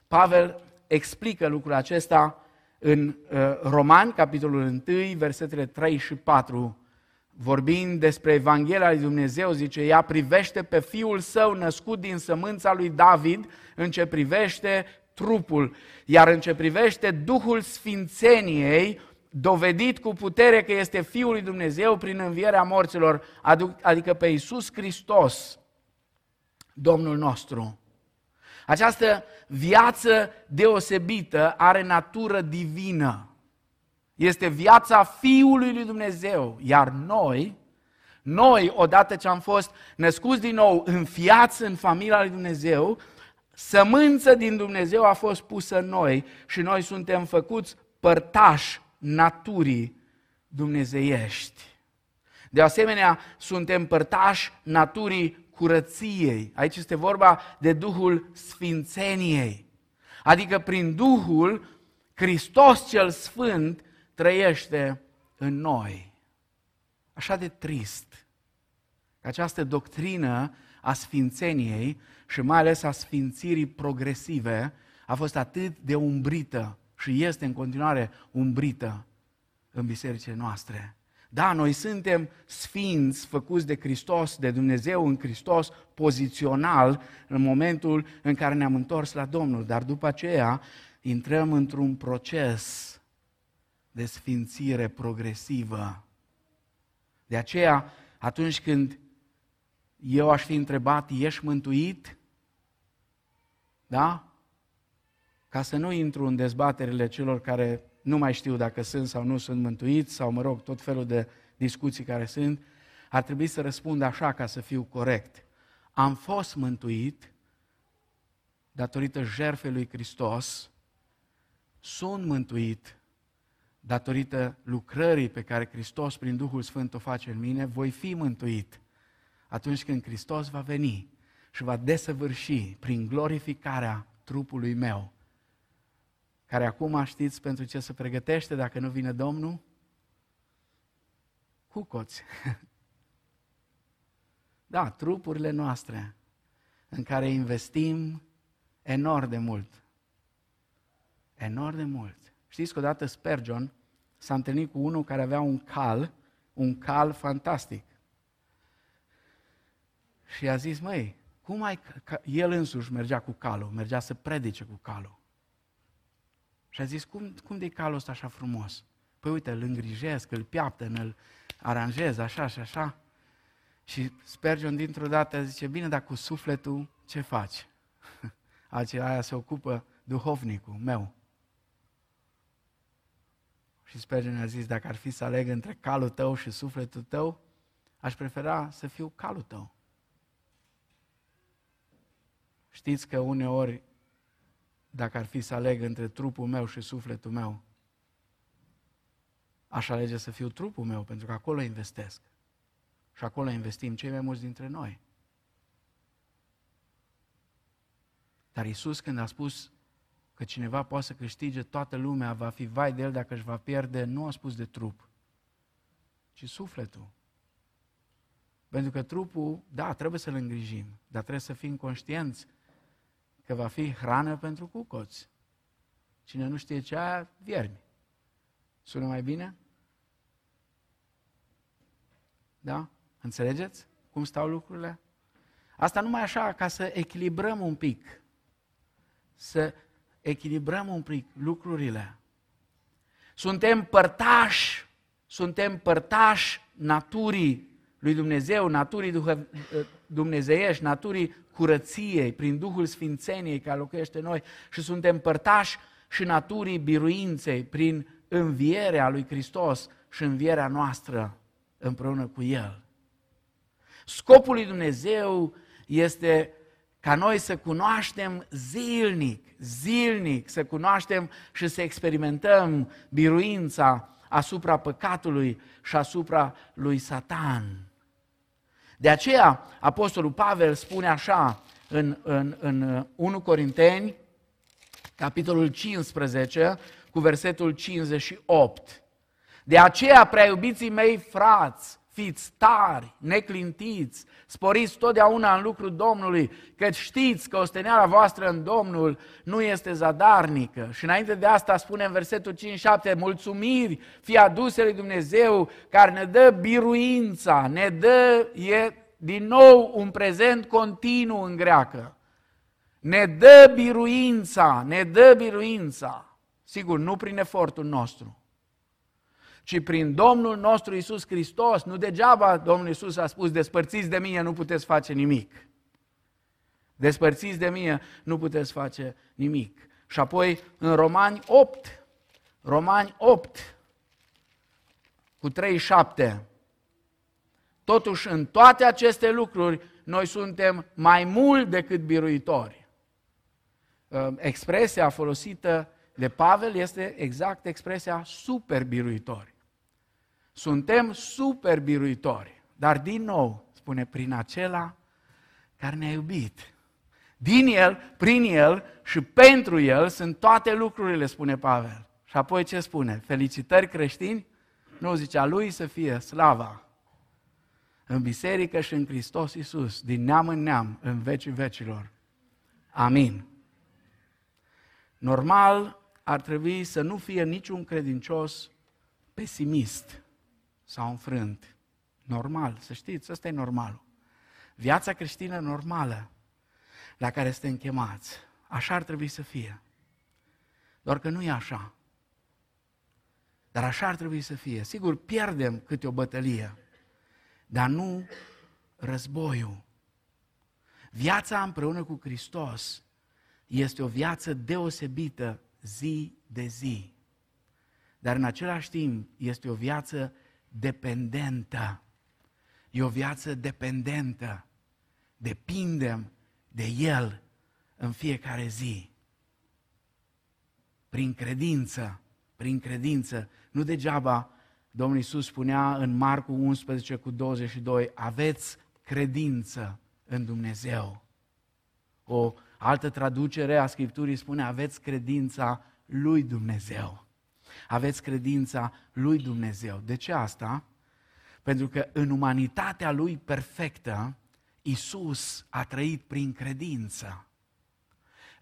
Pavel explică lucrul acesta în uh, Romani, capitolul 1, versetele 3 și 4, vorbind despre Evanghelia lui Dumnezeu, zice, ea privește pe Fiul Său născut din sămânța lui David, în ce privește trupul, iar în ce privește Duhul Sfințeniei, dovedit cu putere că este Fiul lui Dumnezeu prin învierea morților, adică pe Iisus Hristos, Domnul nostru. Această viață deosebită are natură divină. Este viața Fiului lui Dumnezeu, iar noi, noi, odată ce am fost născuți din nou, înfiați în familia lui Dumnezeu, sămânță din Dumnezeu a fost pusă în noi și noi suntem făcuți părtași naturii dumnezeiești. De asemenea, suntem părtași naturii curăției. Aici este vorba de Duhul Sfințeniei. Adică prin Duhul, Hristos cel Sfânt trăiește în noi. Așa de trist că această doctrină a Sfințeniei și mai ales a sfințirii progresive a fost atât de umbrită și este în continuare umbrită în bisericile noastre. Da, noi suntem sfinți, făcuți de Hristos, de Dumnezeu în Hristos, pozițional în momentul în care ne-am întors la Domnul, dar după aceea intrăm într-un proces de sfințire progresivă. De aceea, atunci când eu aș fi întrebat, ești mântuit? Da? Ca să nu intru în dezbaterile celor care nu mai știu dacă sunt sau nu sunt mântuiți, sau mă rog, tot felul de discuții care sunt, ar trebui să răspund așa ca să fiu corect. Am fost mântuit datorită jertfei lui Hristos, sunt mântuit datorită lucrării pe care Hristos prin Duhul Sfânt o face în mine, voi fi mântuit atunci când Hristos va veni și va desăvârși prin glorificarea trupului meu, care acum știți pentru ce se pregătește dacă nu vine Domnul? Cucoți. Da, trupurile noastre în care investim enorm de mult. Enorm de mult. Știți că odată Spurgeon s-a întâlnit cu unul care avea un cal, un cal fantastic. Și a zis, măi, cum ai... El însuși mergea cu calul, mergea să predice cu calul. Și a zis, cum, cum de calul ăsta așa frumos? Păi uite, îl îngrijesc, îl piaptă, îl aranjez așa și așa. Și Spurgeon dintr-o dată zice, bine, dar cu sufletul ce faci? Altceva aia se ocupă duhovnicul meu. Și Spurgeon a zis, dacă ar fi să aleg între calul tău și sufletul tău, aș prefera să fiu calul tău. Știți că uneori, dacă ar fi să aleg între trupul meu și sufletul meu, aș alege să fiu trupul meu, pentru că acolo investesc. Și acolo investim cei mai mulți dintre noi. Dar Isus când a spus că cineva poate să câștige toată lumea, va fi vai de el dacă își va pierde, nu a spus de trup, ci sufletul. Pentru că trupul, da, trebuie să-l îngrijim, dar trebuie să fim conștienți că va fi hrană pentru cucoți. Cine nu știe ce aia, viermi. Sună mai bine? Da? Înțelegeți cum stau lucrurile? Asta numai așa, ca să echilibrăm un pic. Să echilibrăm un pic lucrurile. Suntem părtași, suntem părtași naturii lui Dumnezeu, naturii dumnezeiești, naturii curăției, prin Duhul Sfințeniei care locuiește noi și suntem părtași și naturii biruinței prin învierea lui Hristos și învierea noastră împreună cu El. Scopul lui Dumnezeu este ca noi să cunoaștem zilnic, zilnic, să cunoaștem și să experimentăm biruința asupra păcatului și asupra lui Satan. De aceea, Apostolul Pavel spune așa în, în, în 1 Corinteni, capitolul 15, cu versetul 58. De aceea, prea iubiții mei frați, fiți tari, neclintiți, sporiți totdeauna în lucrul Domnului, că știți că osteneala voastră în Domnul nu este zadarnică. Și înainte de asta spune în versetul 5-7, mulțumiri fie aduse lui Dumnezeu care ne dă biruința, ne dă, e din nou un prezent continuu în greacă. Ne dă biruința, ne dă biruința. Sigur, nu prin efortul nostru, ci prin Domnul nostru Isus Hristos. Nu degeaba Domnul Isus a spus, despărțiți de mine, nu puteți face nimic. Despărțiți de mine, nu puteți face nimic. Și apoi în Romani 8, Romani 8, cu 37, totuși în toate aceste lucruri noi suntem mai mult decât biruitori. Ă, expresia folosită de Pavel este exact expresia super biruitori. Suntem super biruitori, dar din nou, spune, prin acela care ne-a iubit. Din El, prin El și pentru El sunt toate lucrurile, spune Pavel. Și apoi ce spune? Felicitări creștini? Nu, zicea lui să fie slava în biserică și în Hristos Iisus, din neam în neam, în vecii vecilor. Amin. Normal ar trebui să nu fie niciun credincios pesimist sau înfrânt. Normal, să știți, ăsta e normalul. Viața creștină normală la care suntem chemați. Așa ar trebui să fie. Doar că nu e așa. Dar așa ar trebui să fie. Sigur, pierdem câte o bătălie, dar nu războiul. Viața împreună cu Hristos este o viață deosebită zi de zi. Dar în același timp este o viață dependentă. E o viață dependentă. Depindem de El în fiecare zi. Prin credință, prin credință. Nu degeaba Domnul Iisus spunea în Marcu 11 cu 22, aveți credință în Dumnezeu. O altă traducere a Scripturii spune, aveți credința lui Dumnezeu aveți credința lui Dumnezeu. De ce asta? Pentru că în umanitatea lui perfectă, Isus a trăit prin credință.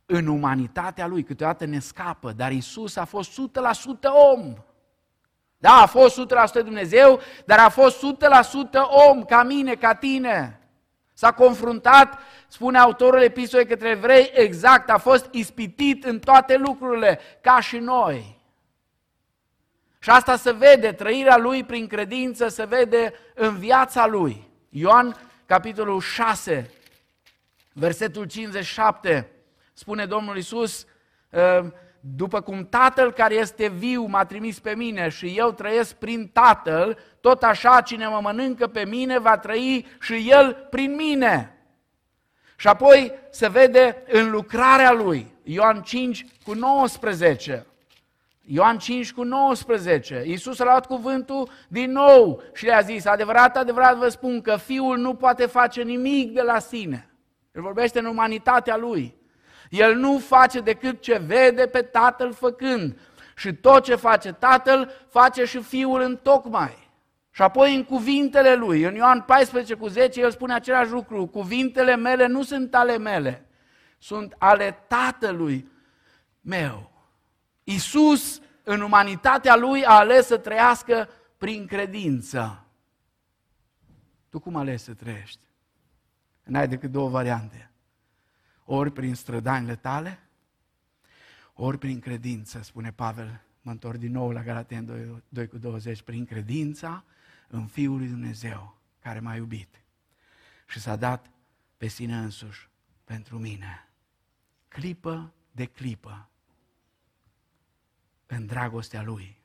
În umanitatea lui, câteodată ne scapă, dar Isus a fost 100% om. Da, a fost 100% Dumnezeu, dar a fost 100% om, ca mine, ca tine. S-a confruntat, spune autorul epistolei către evrei, exact, a fost ispitit în toate lucrurile, ca și noi. Și asta se vede, trăirea lui prin credință se vede în viața lui. Ioan, capitolul 6, versetul 57, spune Domnul Isus, ă, după cum Tatăl care este viu m-a trimis pe mine și eu trăiesc prin Tatăl, tot așa cine mă mănâncă pe mine va trăi și el prin mine. Și apoi se vede în lucrarea lui, Ioan 5 cu 19. Ioan 5 cu 19. Iisus a luat cuvântul din nou și le-a zis, adevărat, adevărat vă spun că Fiul nu poate face nimic de la sine. El vorbește în umanitatea Lui. El nu face decât ce vede pe Tatăl făcând. Și tot ce face Tatăl, face și Fiul în tocmai. Și apoi în cuvintele lui, în Ioan 14 cu 10, el spune același lucru, cuvintele mele nu sunt ale mele, sunt ale Tatălui meu. Isus, în umanitatea lui, a ales să trăiască prin credință. Tu cum alegi să trăiești? N-ai decât două variante. Ori prin strădanile tale, ori prin credință, spune Pavel. Mă întorc din nou la Galaten 2, 2 cu 20. Prin credința în Fiul lui Dumnezeu care m-a iubit și s-a dat pe sine însuși pentru mine. Clipă de clipă în dragostea Lui.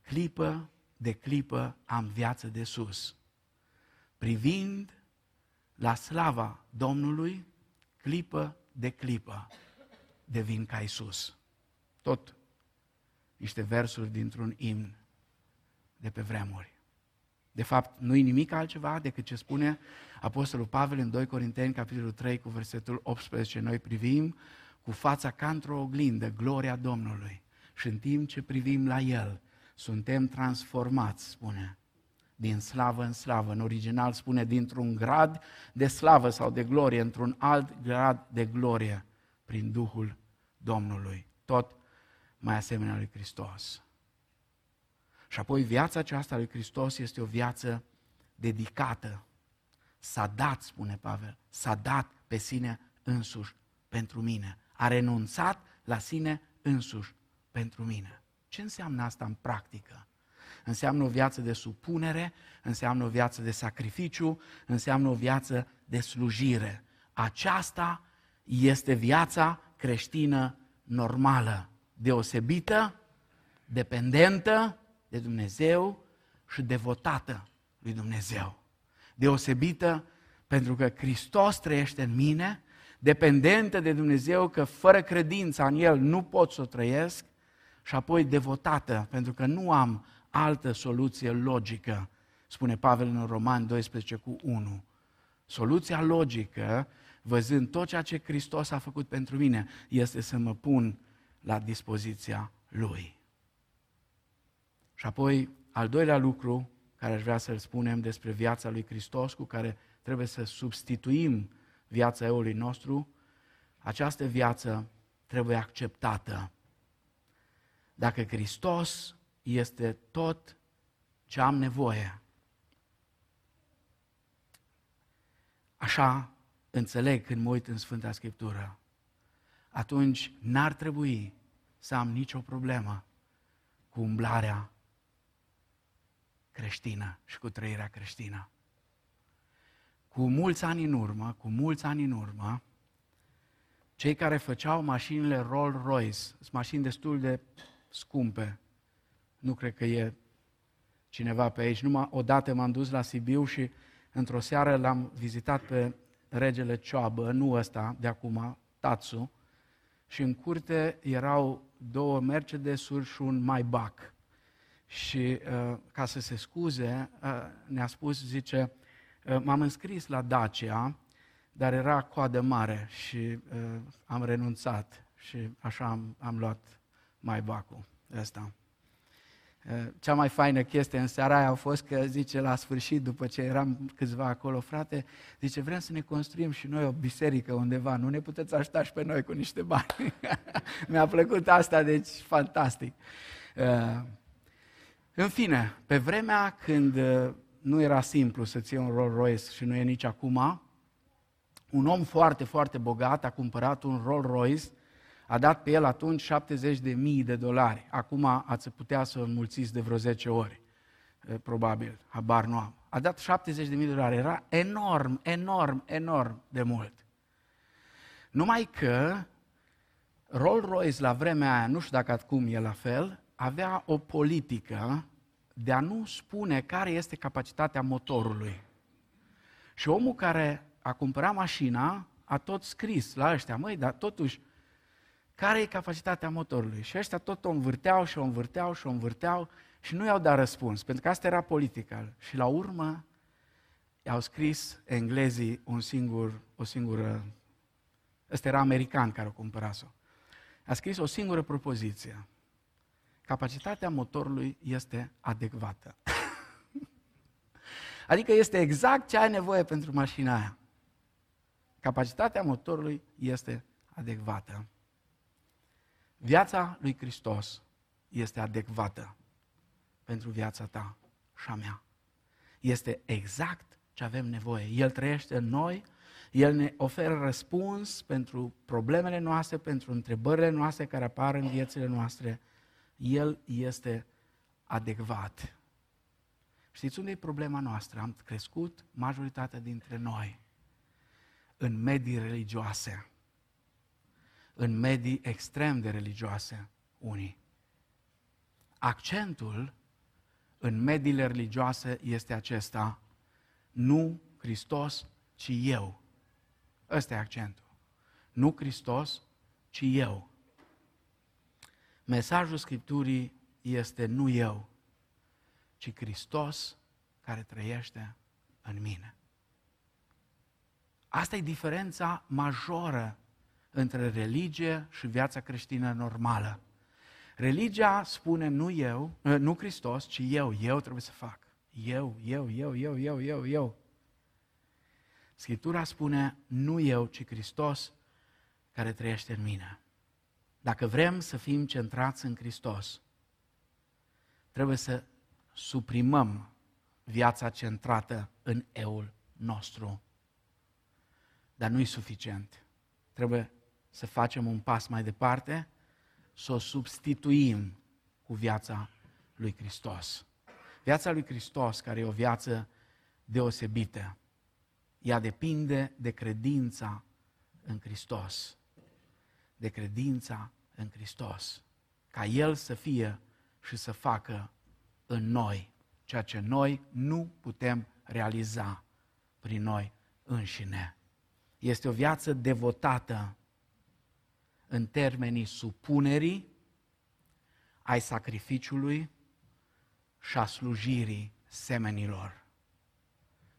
Clipă de clipă am viață de sus. Privind la slava Domnului, clipă de clipă devin ca Isus. Tot niște versuri dintr-un imn de pe vremuri. De fapt, nu e nimic altceva decât ce spune Apostolul Pavel în 2 Corinteni, capitolul 3, cu versetul 18. Noi privim cu fața ca într-o oglindă gloria Domnului și în timp ce privim la El, suntem transformați, spune, din slavă în slavă. În original spune dintr-un grad de slavă sau de glorie, într-un alt grad de glorie, prin Duhul Domnului. Tot mai asemenea lui Hristos. Și apoi viața aceasta lui Hristos este o viață dedicată. S-a dat, spune Pavel, s-a dat pe sine însuși pentru mine. A renunțat la sine însuși pentru mine. Ce înseamnă asta în practică? Înseamnă o viață de supunere, înseamnă o viață de sacrificiu, înseamnă o viață de slujire. Aceasta este viața creștină normală, deosebită, dependentă de Dumnezeu și devotată lui Dumnezeu. Deosebită pentru că Hristos trăiește în mine, dependentă de Dumnezeu că fără credința în El nu pot să o trăiesc și apoi devotată pentru că nu am altă soluție logică, spune Pavel în Roman 12 cu 1. Soluția logică, văzând tot ceea ce Hristos a făcut pentru mine, este să mă pun la dispoziția Lui. Și apoi, al doilea lucru care aș vrea să-l spunem despre viața lui Hristos, cu care trebuie să substituim viața eului nostru, această viață trebuie acceptată. Dacă Hristos este tot ce am nevoie, așa înțeleg când mă uit în Sfânta Scriptură, atunci n-ar trebui să am nicio problemă cu umblarea creștină și cu trăirea creștină. Cu mulți ani în urmă, cu mulți ani în urmă, cei care făceau mașinile Rolls-Royce, sunt mașini destul de scumpe, nu cred că e cineva pe aici, numai odată m-am dus la Sibiu și într-o seară l-am vizitat pe regele Cioabă, nu ăsta de acum, Tatsu, și în curte erau două Mercedes-uri și un Maybach. Și uh, ca să se scuze, uh, ne-a spus, zice, uh, m-am înscris la Dacia, dar era coadă mare și uh, am renunțat și așa am, am luat mai bacul ăsta. Uh, cea mai faină chestie în seara aia a fost că, zice, la sfârșit, după ce eram câțiva acolo, frate, zice, vrem să ne construim și noi o biserică undeva, nu ne puteți ajuta și pe noi cu niște bani. Mi-a plăcut asta, deci fantastic. Uh, în fine, pe vremea când uh, nu era simplu să-ți iei un Rolls Royce și nu e nici acum, un om foarte, foarte bogat a cumpărat un Rolls Royce, A dat pe el atunci 70 de mii de dolari. Acum ați putea să înmulțiți de vreo 10 ori. Probabil, habar nu am. A dat 70 de mii de dolari. Era enorm, enorm, enorm de mult. Numai că Rolls-Royce la vremea aia, nu știu dacă acum e la fel, avea o politică de a nu spune care este capacitatea motorului. Și omul care a cumpărat mașina a tot scris la ăștia, măi, dar totuși, care e capacitatea motorului? Și ăștia tot o învârteau și o învârteau și o învârteau și nu i-au dat răspuns, pentru că asta era politică. Și la urmă i-au scris englezii un singur, o singură, ăsta era american care o cumpărase-o. A scris o singură propoziție. Capacitatea motorului este adecvată. adică este exact ce ai nevoie pentru mașina aia. Capacitatea motorului este adecvată. Viața lui Hristos este adecvată pentru viața ta și a mea. Este exact ce avem nevoie. El trăiește în noi, El ne oferă răspuns pentru problemele noastre, pentru întrebările noastre care apar în viețile noastre. El este adecvat. Știți unde e problema noastră? Am crescut majoritatea dintre noi în medii religioase, în medii extrem de religioase unii. Accentul în mediile religioase este acesta, nu Hristos, ci eu. Ăsta e accentul. Nu Hristos, ci eu. Mesajul Scripturii este nu eu, ci Hristos care trăiește în mine. Asta e diferența majoră între religie și viața creștină normală. Religia spune nu eu, ă, nu Hristos, ci eu, eu trebuie să fac. Eu, eu, eu, eu, eu, eu, eu. Scriptura spune nu eu, ci Hristos care trăiește în mine. Dacă vrem să fim centrați în Hristos, trebuie să suprimăm viața centrată în eul nostru dar nu e suficient. Trebuie să facem un pas mai departe, să o substituim cu viața lui Hristos. Viața lui Hristos, care e o viață deosebită, ea depinde de credința în Hristos. De credința în Hristos. Ca El să fie și să facă în noi ceea ce noi nu putem realiza prin noi înșine. Este o viață devotată în termenii supunerii, ai sacrificiului și a slujirii semenilor.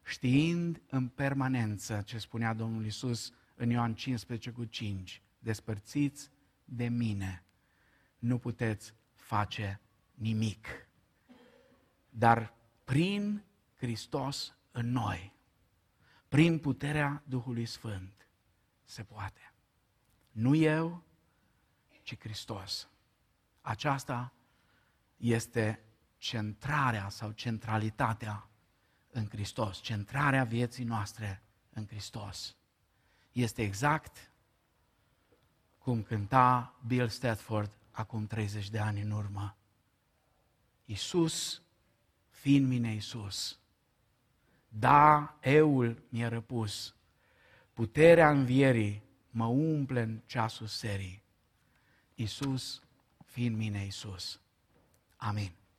Știind în permanență ce spunea Domnul Isus în Ioan 15 cu 5, despărțiți de mine, nu puteți face nimic. Dar prin Hristos în noi, prin puterea Duhului Sfânt se poate. Nu eu, ci Hristos. Aceasta este centrarea sau centralitatea în Hristos, centrarea vieții noastre în Hristos. Este exact cum cânta Bill Stafford acum 30 de ani în urmă. Iisus, fiind mine Iisus, da, eul mi-e răpus. Puterea învierii mă umple în ceasul serii. Iisus, fiind mine Iisus. Amin.